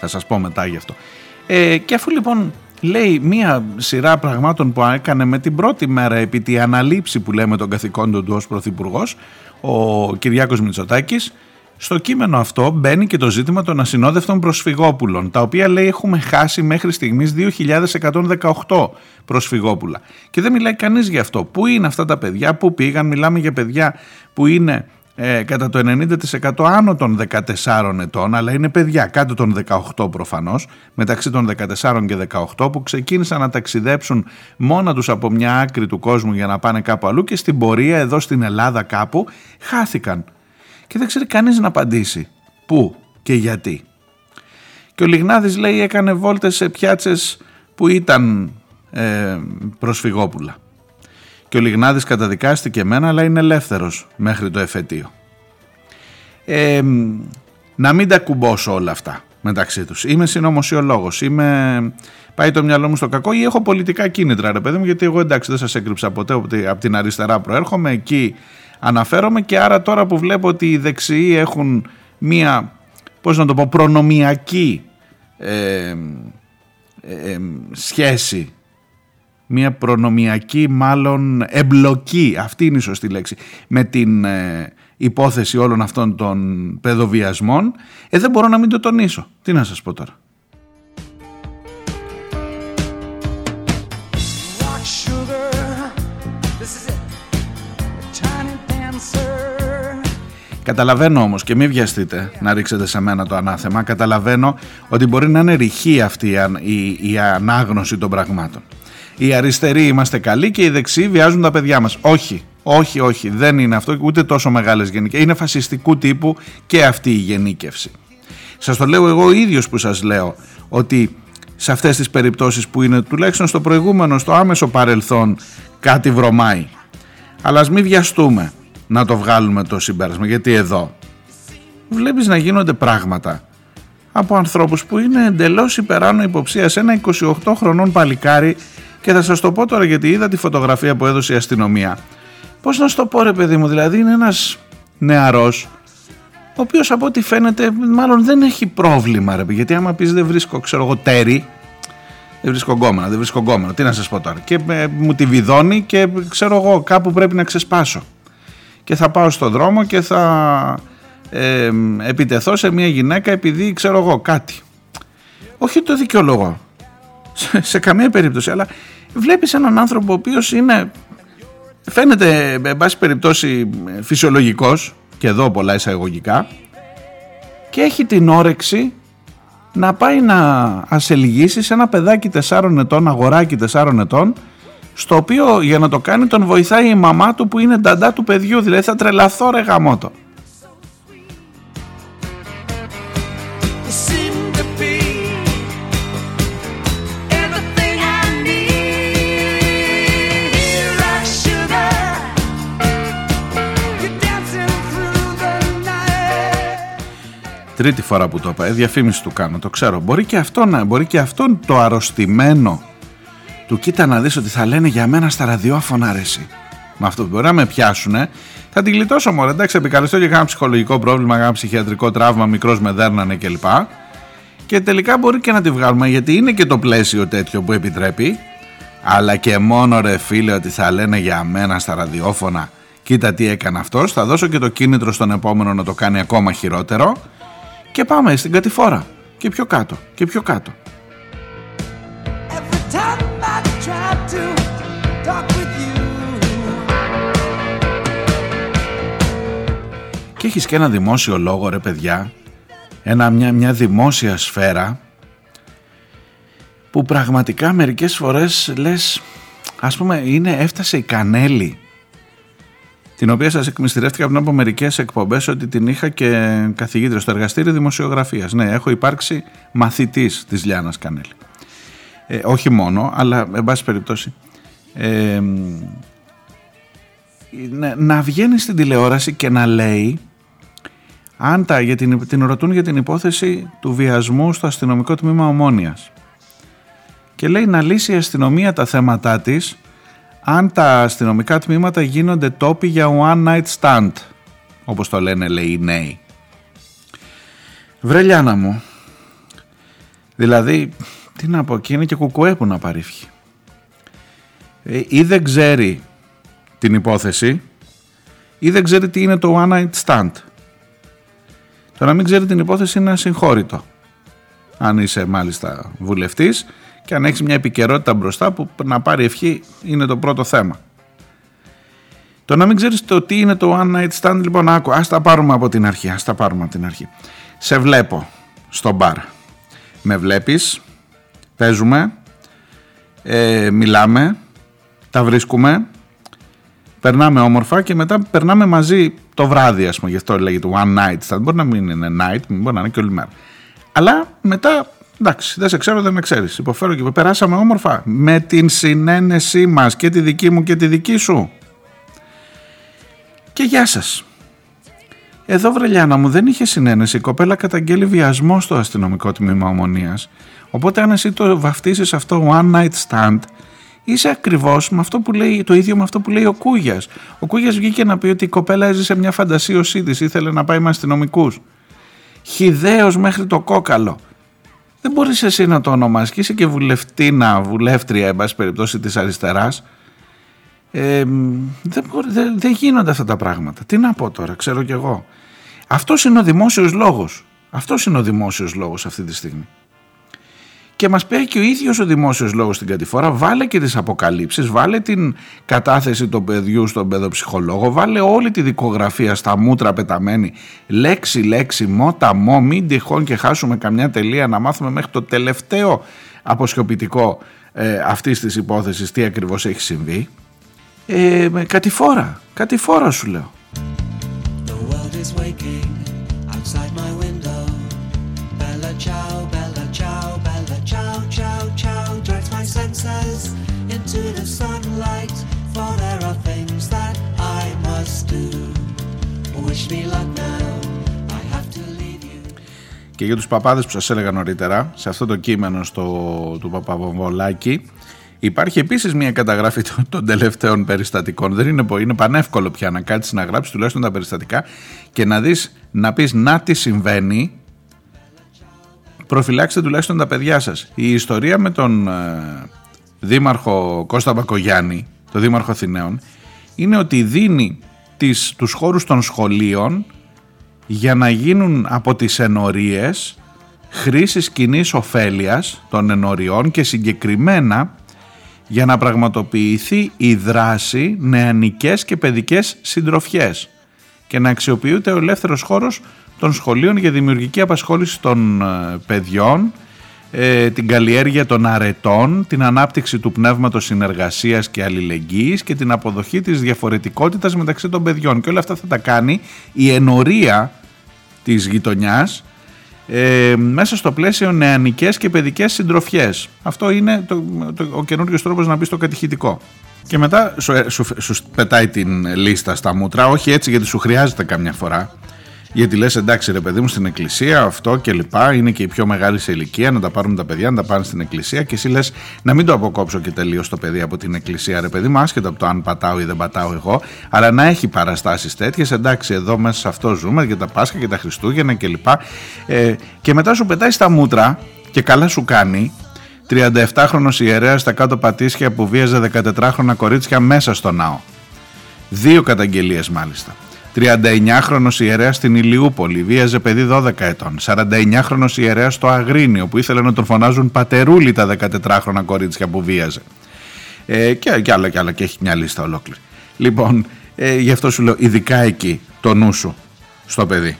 [SPEAKER 1] Θα σας πω μετά γι' αυτό. Ε, και αφού λοιπόν λέει μία σειρά πραγμάτων που έκανε με την πρώτη μέρα επί τη αναλήψη που λέμε των καθηκόντων του ως Πρωθυπουργός, ο Κυριάκος Μητσοτάκης, στο κείμενο αυτό μπαίνει και το ζήτημα των ασυνόδευτων προσφυγόπουλων, τα οποία λέει έχουμε χάσει μέχρι στιγμής 2.118 προσφυγόπουλα. Και δεν μιλάει κανείς γι' αυτό. Πού είναι αυτά τα παιδιά, πού πήγαν, μιλάμε για παιδιά που είναι ε, κατά το 90% άνω των 14 ετών, αλλά είναι παιδιά κάτω των 18 προφανώς, μεταξύ των 14 και 18 που ξεκίνησαν να ταξιδέψουν μόνα τους από μια άκρη του κόσμου για να πάνε κάπου αλλού και στην πορεία εδώ στην Ελλάδα κάπου χάθηκαν. Και δεν ξέρει κανείς να απαντήσει πού και γιατί. Και ο Λιγνάδης λέει έκανε βόλτες σε πιάτσες που ήταν ε, προσφυγόπουλα και ο Λιγνάδης καταδικάστηκε εμένα αλλά είναι ελεύθερος μέχρι το εφετείο. Ε, να μην τα κουμπώσω όλα αυτά μεταξύ τους. Είμαι συνωμοσιολόγος, είμαι... πάει το μυαλό μου στο κακό ή έχω πολιτικά κίνητρα ρε παιδί μου γιατί εγώ εντάξει δεν σας έκρυψα ποτέ από την αριστερά προέρχομαι, εκεί αναφέρομαι και άρα τώρα που βλέπω ότι οι δεξιοί έχουν μία, πώς να το πω, προνομιακή ε, ε, σχέση μια προνομιακή μάλλον εμπλοκή, αυτή είναι η σωστή λέξη, με την ε, υπόθεση όλων αυτών των παιδοβιασμών, ε, δεν μπορώ να μην το τονίσω. Τι να σας πω τώρα. Καταλαβαίνω όμως και μην βιαστείτε να ρίξετε σε μένα το ανάθεμα. Καταλαβαίνω ότι μπορεί να είναι ρηχή αυτή η, η ανάγνωση των πραγμάτων οι αριστεροί είμαστε καλοί και οι δεξιοί βιάζουν τα παιδιά μας. Όχι, όχι, όχι, δεν είναι αυτό ούτε τόσο μεγάλες γενικές. Είναι φασιστικού τύπου και αυτή η γενίκευση. Σας το λέω εγώ ίδιος που σας λέω ότι σε αυτές τις περιπτώσεις που είναι τουλάχιστον στο προηγούμενο, στο άμεσο παρελθόν κάτι βρωμάει. Αλλά ας μην βιαστούμε να το βγάλουμε το συμπέρασμα γιατί εδώ βλέπεις να γίνονται πράγματα από ανθρώπους που είναι εντελώς υπεράνω υποψίας. Σε ένα 28 χρονών παλικάρι και θα σας το πω τώρα γιατί είδα τη φωτογραφία που έδωσε η αστυνομία. Πώς να σου το πω ρε παιδί μου, δηλαδή είναι ένας νεαρός ο οποίος από ό,τι φαίνεται μάλλον δεν έχει πρόβλημα ρε γιατί άμα πεις δεν βρίσκω ξέρω εγώ τέρι δεν βρίσκω γκόμενα, δεν βρίσκω γκόμενα, τι να σας πω τώρα. Και ε, μου τη βιδώνει και ξέρω εγώ κάπου πρέπει να ξεσπάσω και θα πάω στον δρόμο και θα ε, επιτεθώ σε μια γυναίκα επειδή ξέρω εγώ κάτι. Όχι το δικαιολογώ. Σε καμία περίπτωση αλλά βλέπεις έναν άνθρωπο ο οποίος είναι φαίνεται εν πάση περιπτώσει φυσιολογικός και εδώ πολλά εισαγωγικά και έχει την όρεξη να πάει να ασελγήσει σε ένα παιδάκι 4 ετών, αγοράκι 4 ετών στο οποίο για να το κάνει τον βοηθάει η μαμά του που είναι νταντά του παιδιού. Δηλαδή θα τρελαθώ ρε γαμότο Τρίτη φορά που το είπα, ε, διαφήμιση του κάνω, το ξέρω. Μπορεί και αυτό να, μπορεί και αυτόν το αρρωστημένο του κοίτα να δεις ότι θα λένε για μένα στα ραδιόφωνα αρέσει. Με αυτό που μπορεί να με πιάσουν, θα την γλιτώσω μόνο. Εντάξει, επικαλεστώ και ένα ψυχολογικό πρόβλημα, ένα ψυχιατρικό τραύμα, μικρός με δέρνανε κλπ. Και τελικά μπορεί και να τη βγάλουμε γιατί είναι και το πλαίσιο τέτοιο που επιτρέπει. Αλλά και μόνο ρε φίλε ότι θα λένε για μένα στα ραδιόφωνα κοίτα τι έκανε αυτός, θα δώσω και το κίνητρο στον επόμενο να το κάνει ακόμα χειρότερο και πάμε στην κατηφόρα και πιο κάτω και πιο κάτω. Και έχεις και ένα δημόσιο λόγο ρε παιδιά, ένα, μια, μια δημόσια σφαίρα που πραγματικά μερικές φορές λες ας πούμε είναι, έφτασε η κανέλη την οποία σας εκμυστηρεύτηκα πριν από μερικές εκπομπές ότι την είχα και καθηγήτρια στο εργαστήριο δημοσιογραφίας. Ναι, έχω υπάρξει μαθητής της Λιάνας Κανέλη. Ε, όχι μόνο, αλλά εν πάση περιπτώσει. Ε, να, να βγαίνει στην τηλεόραση και να λέει αν τα, για την, την ρωτούν για την υπόθεση του βιασμού στο αστυνομικό τμήμα Ομόνιας και λέει να λύσει η αστυνομία τα θέματά της αν τα αστυνομικά τμήματα γίνονται τόποι για one night stand, όπως το λένε λέει οι νέοι. Βρε Λιάνα μου, Δηλαδή, τι να πω, και είναι και κουκουέ που να παρήφει. Ε, ή δεν ξέρει την υπόθεση ή δεν ξέρει τι είναι το one night stand. Το να μην ξέρει την υπόθεση είναι ασυγχώρητο. Αν είσαι μάλιστα βουλευτής και αν έχεις μια επικαιρότητα μπροστά που να πάρει ευχή είναι το πρώτο θέμα. Το να μην ξέρεις το τι είναι το one night stand, λοιπόν άκου, ας τα πάρουμε από την αρχή, ας τα πάρουμε από την αρχή. Σε βλέπω στο μπαρ. Με βλέπεις, παίζουμε, ε, μιλάμε, τα βρίσκουμε, περνάμε όμορφα και μετά περνάμε μαζί το βράδυ, ας πούμε. Γι' αυτό λέγεται one night stand. Μπορεί να μην είναι night, μπορεί να είναι και όλη μέρα. Αλλά μετά, εντάξει, δεν σε ξέρω, δεν με ξέρεις. Υποφέρω και περάσαμε όμορφα με την συνένεσή μας και τη δική μου και τη δική σου. Και γεια σας. Εδώ βρελιάνα μου δεν είχε συνένεση. Η κοπέλα καταγγέλει βιασμό στο αστυνομικό τμήμα ομονίας. Οπότε αν εσύ το βαφτίσεις αυτό one night stand, είσαι ακριβώς με αυτό που λέει, το ίδιο με αυτό που λέει ο Κούγιας. Ο Κούγιας βγήκε να πει ότι η κοπέλα έζησε μια φαντασίωσή τη, ήθελε να πάει με αστυνομικούς. Χιδαίο μέχρι το κόκαλο. Δεν μπορείς εσύ να το ονομάσεις και είσαι και βουλευτήνα, βουλεύτρια, εν πάση περιπτώσει της αριστεράς. Ε, δεν, δεν, δεν γίνονται αυτά τα πράγματα. Τι να πω τώρα, ξέρω κι εγώ. Αυτός είναι ο δημόσιος λόγος. Αυτός είναι ο δημόσιος λόγος αυτή τη στιγμή και μας πει και ο ίδιος ο δημόσιος λόγος στην κατηφόρα βάλε και τις αποκαλύψεις, βάλε την κατάθεση του παιδιού στον παιδοψυχολόγο, βάλε όλη τη δικογραφία στα μούτρα πεταμένη, λέξη λέξη, μότα μό, μην τυχόν και χάσουμε καμιά τελεία να μάθουμε μέχρι το τελευταίο αποσιοποιητικό ε, αυτής της υπόθεσης τι ακριβώς έχει συμβεί. Ε, κατηφόρα, κατηφόρα σου λέω. Και για τους παπάδες που σας έλεγα νωρίτερα, σε αυτό το κείμενο στο, του Παπαβολάκη, Υπάρχει επίσης μια καταγράφη των τελευταίων περιστατικών. Δεν είναι, είναι πανεύκολο πια να κάτσεις να γράψεις τουλάχιστον τα περιστατικά και να δεις, να πεις να τι συμβαίνει. Προφυλάξτε τουλάχιστον τα παιδιά σας. Η ιστορία με τον ε, δήμαρχο Κώστα Μπακογιάννη, το δήμαρχο Αθηναίων, είναι ότι δίνει τις, τους χώρους των σχολείων για να γίνουν από τις ενορίες χρήσης κοινή ωφέλειας των ενοριών και συγκεκριμένα για να πραγματοποιηθεί η δράση νεανικές και παιδικές συντροφιές και να αξιοποιείται ο ελεύθερος χώρος των σχολείων για δημιουργική απασχόληση των ε, παιδιών ε, την καλλιέργεια των αρετών, την ανάπτυξη του πνεύματος συνεργασίας και αλληλεγγύης και την αποδοχή της διαφορετικότητας μεταξύ των παιδιών. Και όλα αυτά θα τα κάνει η ενορία της γειτονιάς ε, μέσα στο πλαίσιο νεανικές και παιδικές συντροφιές. Αυτό είναι το, το, ο καινούριος τρόπος να μπει στο κατηχητικό. Και μετά σου, ε, σου, σου, πετάει την λίστα στα μούτρα, όχι έτσι γιατί σου χρειάζεται καμιά φορά, γιατί λες εντάξει ρε παιδί μου στην εκκλησία αυτό και λοιπά είναι και η πιο μεγάλη σε ηλικία να τα πάρουν τα παιδιά να τα πάνε στην εκκλησία και εσύ λες να μην το αποκόψω και τελείως το παιδί από την εκκλησία ρε παιδί μου άσχετα από το αν πατάω ή δεν πατάω εγώ αλλά να έχει παραστάσεις τέτοιες εντάξει εδώ μέσα σε αυτό ζούμε για τα Πάσχα και τα Χριστούγεννα και λοιπά ε, και μετά σου πετάει στα μούτρα και καλά σου κάνει 37χρονος ιερέας στα κάτω πατήσια που βίαζε 14χρονα κορίτσια μέσα στο ναό. Δύο καταγγελίες μάλιστα. 39χρονος ιερέας στην Ηλιούπολη, βίαζε παιδί 12 ετών. 49χρονος ιερέας στο Αγρίνιο που ήθελε να τον φωνάζουν πατερούλη τα 14χρονα κορίτσια που βίαζε. Ε, και, και άλλα και άλλα και έχει μια λίστα ολόκληρη. Λοιπόν, ε, γι' αυτό σου λέω ειδικά εκεί το νου σου στο παιδί.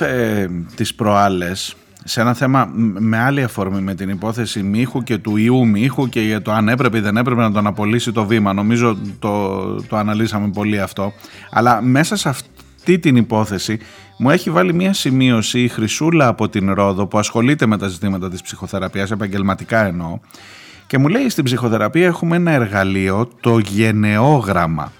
[SPEAKER 1] Έγραφε ε, τις προάλλες σε ένα θέμα με άλλη αφορμή με την υπόθεση Μίχου και του ιού Μίχου και για το αν έπρεπε ή δεν έπρεπε να τον απολύσει το βήμα. Νομίζω το, το αναλύσαμε πολύ αυτό. Αλλά μέσα σε αυτή την υπόθεση μου έχει βάλει μια σημείωση η Χρυσούλα από την Ρόδο που ασχολείται με τα ζητήματα της ψυχοθεραπείας, επαγγελματικά εννοώ, και μου λέει στην ψυχοθεραπεία έχουμε ένα εργαλείο, το γενεόγραμμα.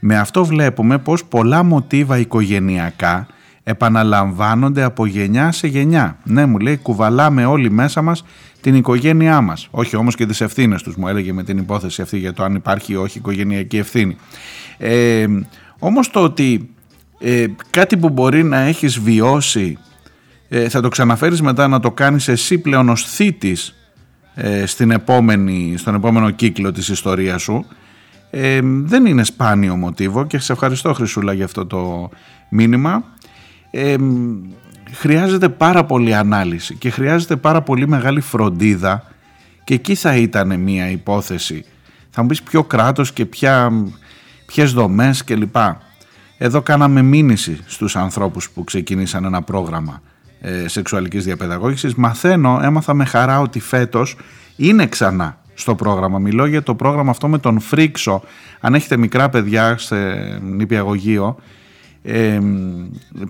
[SPEAKER 1] Με αυτό βλέπουμε πως πολλά μοτίβα οικογενειακά επαναλαμβάνονται από γενιά σε γενιά. Ναι, μου λέει, κουβαλάμε όλοι μέσα μας την οικογένειά μας. Όχι όμως και τις ευθύνες τους, μου έλεγε με την υπόθεση αυτή για το αν υπάρχει ή όχι οικογενειακή ευθύνη. Ε, όμως το ότι ε, κάτι που μπορεί να έχεις βιώσει ε, θα το ξαναφέρεις μετά να το κάνεις εσύ πλέον ως θήτης ε, στην επόμενη, στον επόμενο κύκλο της ιστορίας σου ε, δεν είναι σπάνιο μοτίβο και σε ευχαριστώ Χρυσούλα για αυτό το μήνυμα χρειάζεται πάρα πολύ ανάλυση και χρειάζεται πάρα πολύ μεγάλη φροντίδα και εκεί θα ήταν μια υπόθεση θα μου πεις ποιο κράτος και ποια, ποιες δομές κλπ εδώ κάναμε μήνυση στους ανθρώπους που ξεκινήσαν ένα πρόγραμμα ε, σεξουαλικής διαπαιδαγώγησης μαθαίνω, έμαθα με χαρά ότι φέτος είναι ξανά στο πρόγραμμα. Μιλώ για το πρόγραμμα αυτό με τον Φρίξο. Αν έχετε μικρά παιδιά σε νηπιαγωγείο, ε,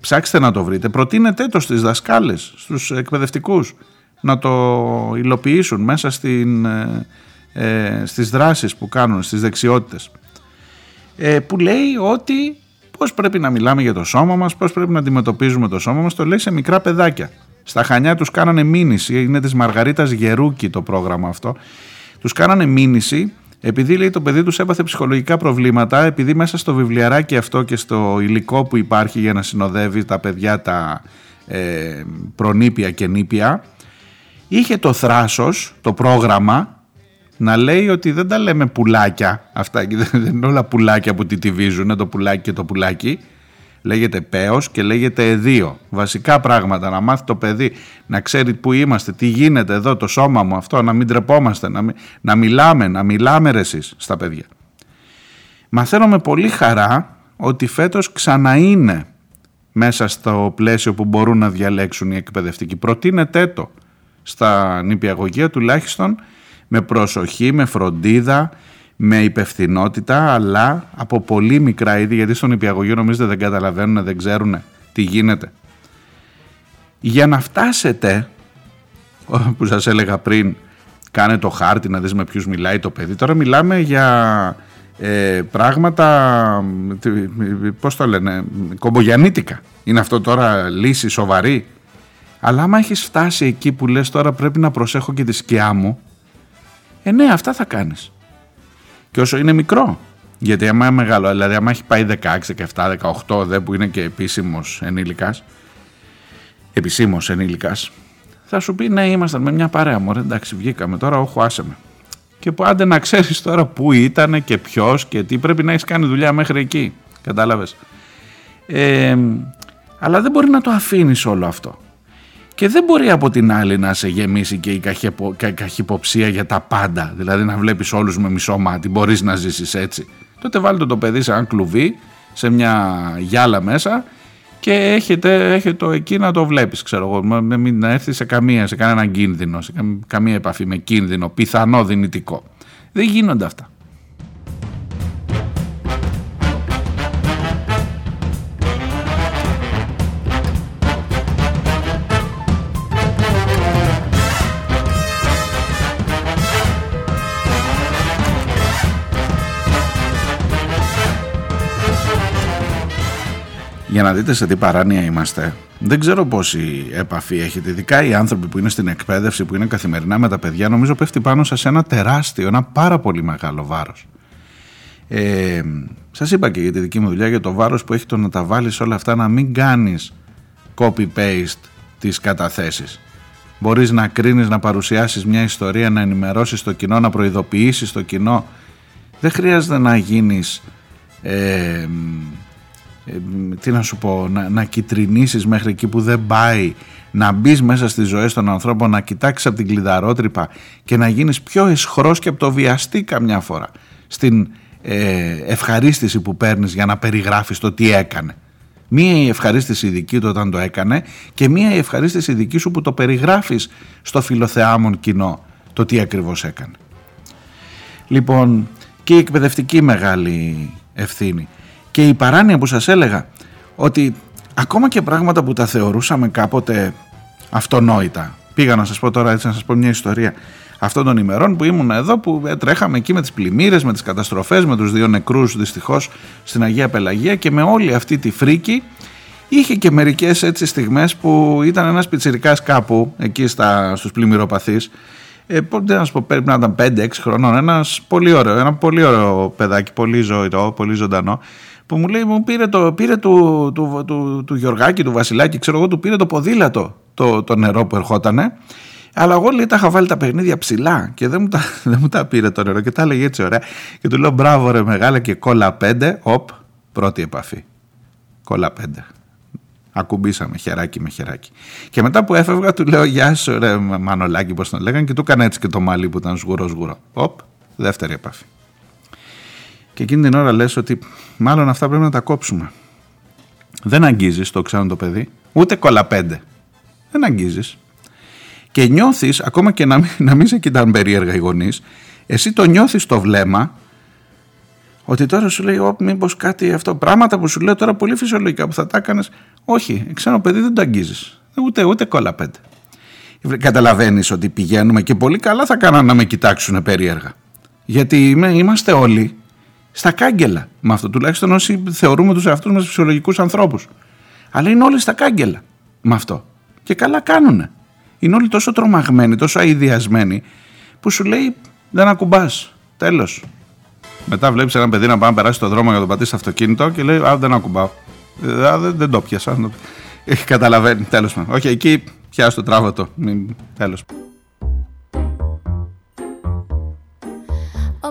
[SPEAKER 1] ψάξτε να το βρείτε. Προτείνετε το στις δασκάλες, στους εκπαιδευτικούς να το υλοποιήσουν μέσα στην, ε, ε στις δράσεις που κάνουν, στις δεξιότητες. Ε, που λέει ότι πώς πρέπει να μιλάμε για το σώμα μας, πώς πρέπει να αντιμετωπίζουμε το σώμα μας, το λέει σε μικρά παιδάκια. Στα Χανιά τους κάνανε μήνυση, είναι της Μαργαρίτας Γερούκη το πρόγραμμα αυτό, τους κάνανε μήνυση επειδή λέει το παιδί τους έπαθε ψυχολογικά προβλήματα, επειδή μέσα στο βιβλιαράκι αυτό και στο υλικό που υπάρχει για να συνοδεύει τα παιδιά τα ε, προνήπια και νήπια, είχε το θράσος, το πρόγραμμα, να λέει ότι δεν τα λέμε πουλάκια αυτά, δεν είναι όλα πουλάκια που τιτιβίζουν, το πουλάκι και το πουλάκι, λέγεται πέος και λέγεται εδίο. Βασικά πράγματα, να μάθει το παιδί, να ξέρει που είμαστε, τι γίνεται εδώ, το σώμα μου αυτό, να μην τρεπόμαστε, να, να μιλάμε, να μιλάμε ρε εσείς στα παιδιά. Μαθαίνω με πολύ χαρά ότι φέτος ξαναείναι μέσα στο πλαίσιο που μπορούν να διαλέξουν οι εκπαιδευτικοί. Προτείνετε το στα νηπιαγωγεία τουλάχιστον με προσοχή, με φροντίδα, με υπευθυνότητα αλλά από πολύ μικρά είδη γιατί στον υπηαγωγείο νομίζετε δεν καταλαβαίνουν, δεν ξέρουν τι γίνεται. Για να φτάσετε που σας έλεγα πριν κάνε το χάρτη να δεις με ποιους μιλάει το παιδί. Τώρα μιλάμε για ε, πράγματα πώς το λένε κομπογιανίτικα είναι αυτό τώρα λύση σοβαρή. Αλλά άμα έχεις φτάσει εκεί που λες τώρα πρέπει να προσέχω και τη σκιά μου. Ε ναι αυτά θα κάνεις και όσο είναι μικρό. Γιατί άμα είναι μεγάλο, δηλαδή άμα έχει πάει 16, 17, 18 δε που είναι και επίσημος ενήλικας, επισήμως ενήλικας, θα σου πει ναι, ήμασταν με μια παρέα μου. Εντάξει, βγήκαμε τώρα, όχι, άσε με. Και που άντε να ξέρεις τώρα πού ήταν και ποιος και τι πρέπει να έχεις κάνει δουλειά μέχρι εκεί. Κατάλαβες. Ε, αλλά δεν μπορεί να το αφήνεις όλο αυτό. Και δεν μπορεί από την άλλη να σε γεμίσει και η καχυποψία για τα πάντα. Δηλαδή να βλέπεις όλους με μισό μάτι, μπορείς να ζήσεις έτσι. Τότε βάλτε το παιδί σε ένα κλουβί, σε μια γυάλα μέσα και έχετε, έχετε το εκεί να το βλέπεις, ξέρω εγώ, μην να έρθεις σε καμία, σε κανέναν κίνδυνο, σε καμία επαφή με κίνδυνο, πιθανό δυνητικό. Δεν γίνονται αυτά. Για να δείτε σε τι παράνοια είμαστε. Δεν ξέρω πόση επαφή έχετε, ειδικά οι άνθρωποι που είναι στην εκπαίδευση, που είναι καθημερινά με τα παιδιά, νομίζω πέφτει πάνω σας ένα τεράστιο, ένα πάρα πολύ μεγάλο βάρος. Ε, σας είπα και για τη δική μου δουλειά για το βάρος που έχει το να τα βάλεις όλα αυτά, να μην κάνεις copy-paste τις καταθέσεις. Μπορείς να κρίνεις, να παρουσιάσεις μια ιστορία, να ενημερώσεις το κοινό, να προειδοποιήσεις το κοινό. Δεν χρειάζεται να γίνεις ε, ε, τι να σου πω, να, να κυτρινήσεις μέχρι εκεί που δεν πάει, να μπεις μέσα στις ζωές των ανθρώπων, να κοιτάξεις από την κλειδαρότρυπα και να γίνεις πιο εσχρός και από το βιαστή καμιά φορά στην ε, ευχαρίστηση που παίρνεις για να περιγράφεις το τι έκανε. Μία η ευχαρίστηση δική του όταν το έκανε και μία η ευχαρίστηση δική σου που το περιγράφεις στο φιλοθεάμον κοινό το τι ακριβώς έκανε. Λοιπόν και η εκπαιδευτική μεγάλη ευθύνη και η παράνοια που σας έλεγα ότι ακόμα και πράγματα που τα θεωρούσαμε κάποτε αυτονόητα πήγα να σας πω τώρα έτσι να σας πω μια ιστορία αυτών των ημερών που ήμουν εδώ που τρέχαμε εκεί με τις πλημμύρες, με τις καταστροφές, με τους δύο νεκρούς δυστυχώς στην Αγία Πελαγία και με όλη αυτή τη φρίκη είχε και μερικές έτσι στιγμές που ήταν ένας πιτσιρικάς κάπου εκεί στα, στους πλημμυροπαθείς. Ε, να σου πω, πρέπει να ήταν 5-6 χρονών, ένας πολύ ωραίο, ένα πολύ ωραίο παιδάκι, πολύ ζωηρό, πολύ ζωντανό, που μου λέει, μου πήρε, το, πήρε του, του, του, του, Γιωργάκη, του Βασιλάκη, ξέρω εγώ, του πήρε το ποδήλατο το, το νερό που ερχότανε αλλά εγώ λέει τα είχα βάλει τα παιχνίδια ψηλά και δεν μου τα, [LAUGHS] δεν μου τα πήρε το νερό και τα έλεγε έτσι ωραία. Και του λέω μπράβο ρε μεγάλα και κόλλα πέντε, οπ, πρώτη επαφή. Κόλλα πέντε. Ακουμπήσαμε χεράκι με χεράκι. Και μετά που έφευγα του λέω γεια σου ρε μανολάκι πώς τον λέγανε και του έκανε έτσι και το μάλι που ήταν σγουρό σγουρό. Οπ, δεύτερη επαφή. Και εκείνη την ώρα λες ότι μάλλον αυτά πρέπει να τα κόψουμε. Δεν αγγίζεις το ξένο το παιδί, ούτε κόλλα πέντε. Δεν αγγίζεις και νιώθεις, ακόμα και να μην, να μην σε κοιτάνε περίεργα οι γονείς, εσύ το νιώθεις το βλέμμα ότι τώρα σου λέει, μήπως κάτι αυτό. Πράγματα που σου λέω τώρα πολύ φυσιολογικά που θα τα έκανες. Όχι, ξένο παιδί δεν το αγγίζεις. Ούτε, ούτε κόλλα πέντε. Καταλαβαίνεις ότι πηγαίνουμε και πολύ καλά θα κάνανε να με κοιτάξουν περίεργα. Γιατί είμαστε όλοι στα κάγκελα με αυτό. Τουλάχιστον όσοι θεωρούμε τους εαυτούς μας φυσιολογικούς ανθρώπους. Αλλά είναι όλοι στα κάγκελα με αυτό. Και καλά κάνουνε είναι όλοι τόσο τρομαγμένοι, τόσο αειδιασμένοι, που σου λέει δεν ακουμπάς. Τέλος. Μετά βλέπεις ένα παιδί να πάει να περάσει το δρόμο για να τον πατήσει αυτοκίνητο και λέει Α, δεν ακουμπάω. Ε, α, δεν, δεν το πιάσα. Έχει καταλαβαίνει. Τέλος πάντων. Όχι, εκεί πιάσει το τράβατο. Τέλος.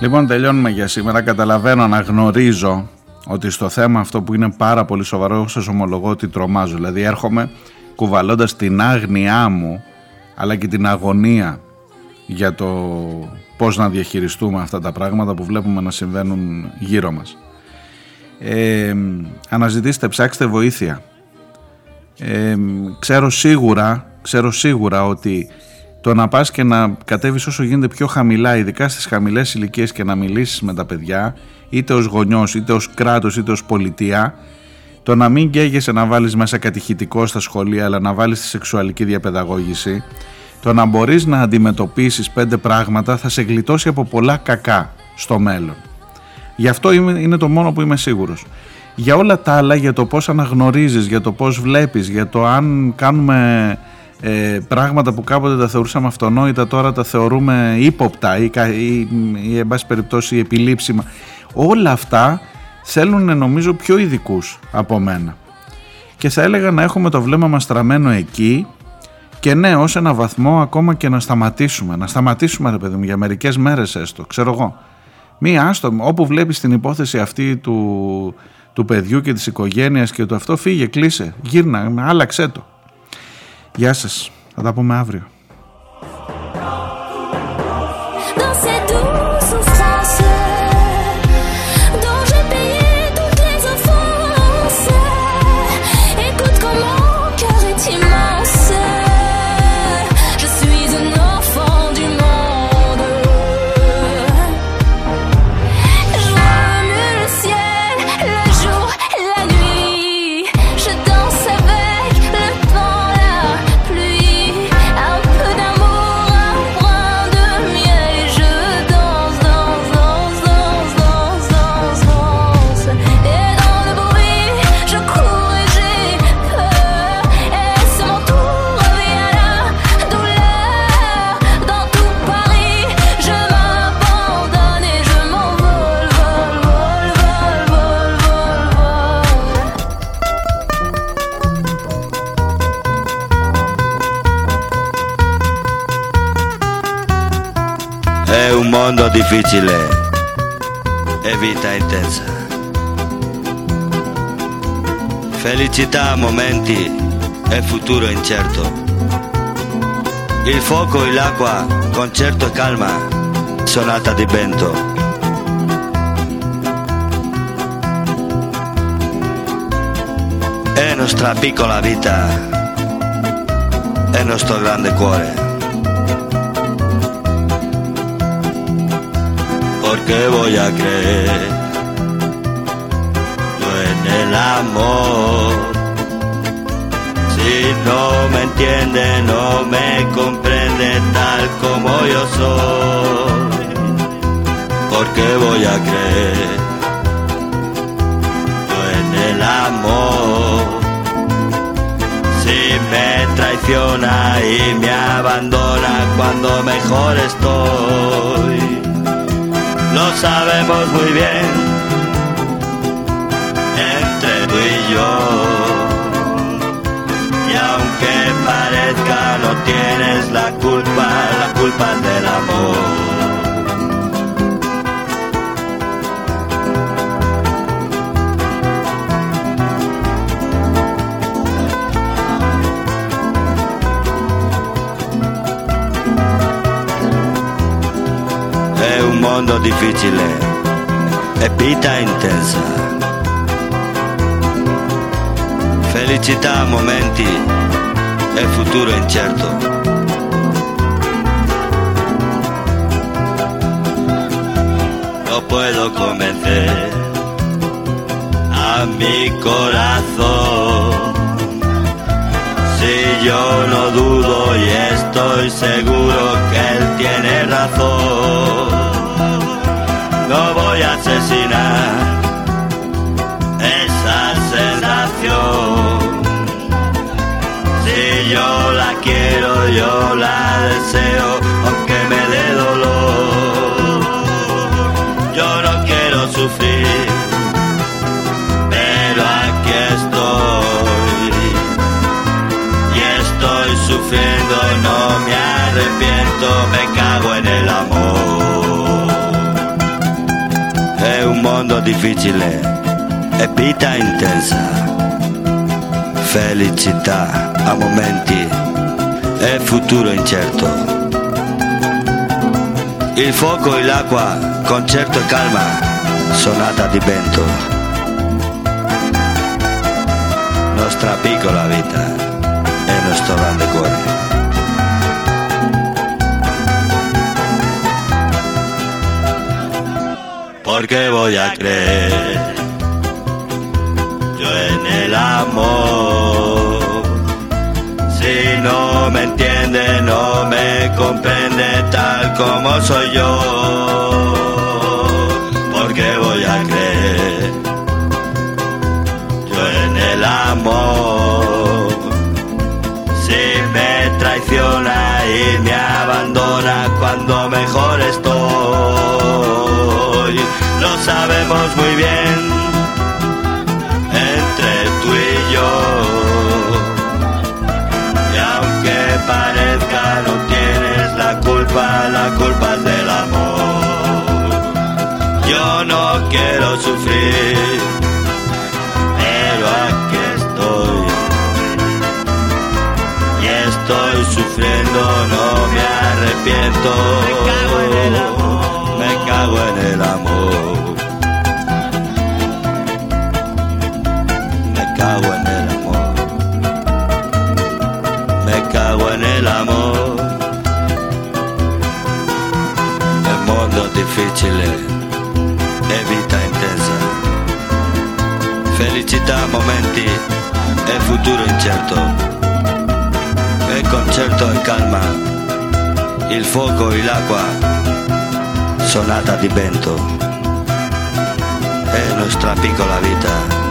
[SPEAKER 1] Λοιπόν τελειώνουμε για σήμερα. Καταλαβαίνω, αναγνωρίζω Ότι στο θέμα αυτό που είναι πάρα πολύ σοβαρό Σας ομολογώ ότι τρομάζω. Δηλαδή έρχομαι κουβαλώντας την άγνοιά μου Αλλά και την αγωνία Για το πώς να διαχειριστούμε αυτά τα πράγματα Που βλέπουμε να συμβαίνουν γύρω μας. Ε, Αναζητήστε, ψάξτε βοήθεια. Ε, Ξέρω σίγουρα Ξέρω σίγουρα ότι το να πας και να κατέβεις όσο γίνεται πιο χαμηλά, ειδικά στις χαμηλές ηλικίες και να μιλήσεις με τα παιδιά, είτε ως γονιός, είτε ως κράτος, είτε ως πολιτεία, το να μην καίγεσαι να βάλεις μέσα κατηχητικό στα σχολεία, αλλά να βάλεις τη σεξουαλική διαπαιδαγώγηση, το να μπορείς να αντιμετωπίσεις πέντε πράγματα θα σε γλιτώσει από πολλά κακά στο μέλλον. Γι' αυτό είναι το μόνο που είμαι σίγουρος. Για όλα τα άλλα, για το πώς αναγνωρίζεις, για το πώς βλέπεις, για το αν κάνουμε ε, πράγματα που κάποτε τα θεωρούσαμε αυτονόητα τώρα τα θεωρούμε ύποπτα ή, ή, ή εν πάση περιπτώσει επιλήψιμα όλα αυτά θέλουν νομίζω πιο ειδικούς από μένα. Και θα έλεγα να έχουμε το βλέμμα μας στραμμένο εκεί και ναι ως ένα βαθμό ακόμα και να σταματήσουμε. Να σταματήσουμε ρε παιδί μου για μερικές μέρες έστω ξέρω εγώ. Μία άστο, όπου βλέπεις την υπόθεση αυτή του, του παιδιού και της οικογένειας και το αυτό φύγε, κλείσε, γύρνα, άλλαξέ το. Γεια σας. Θα τα πούμε αύριο.
[SPEAKER 3] Difficile e vita intensa. Felicità, momenti e futuro incerto. Il fuoco e l'acqua, concerto e calma, sonata di vento. È nostra piccola vita, è nostro grande cuore. Porque voy a creer yo en el amor. Si no me entiende, no me comprende tal como yo soy, porque voy a creer yo en el amor. Si me traiciona y me abandona cuando mejor estoy lo sabemos muy bien, entre tú y yo. Y aunque parezca no tienes la culpa, la culpa del amor. Mondo difficile e vita intensa. Felicità, momenti e futuro incerto. No puedo convencer a mi corazón. Si yo no dudo y estoy seguro que él tiene razón asesinar esa sensación. Si yo la quiero, yo la deseo, aunque me dé dolor. Yo no quiero sufrir, pero aquí estoy. Y estoy sufriendo, no me arrepiento, me cago en el difficile e vita intensa, felicità a momenti e futuro incerto. Il fuoco e l'acqua, concerto e calma, sonata di vento. Nostra piccola vita e nostro grande cuore. Porque voy a creer yo en el amor. Si no me entiende, no me comprende tal como soy yo, porque voy a creer yo en el amor. Si me traiciona y me abandona cuando mejor estoy sabemos muy bien, entre tú y yo. Y aunque parezca no tienes la culpa, la culpa es del amor. Yo no quiero sufrir, pero aquí estoy. Y estoy sufriendo, no me arrepiento. Me cago en el amor me cago en el amor. Difficile e vita intensa. Felicità, momenti e futuro incerto. E concerto e calma. Il fuoco e l'acqua sonata di vento. È nostra piccola vita,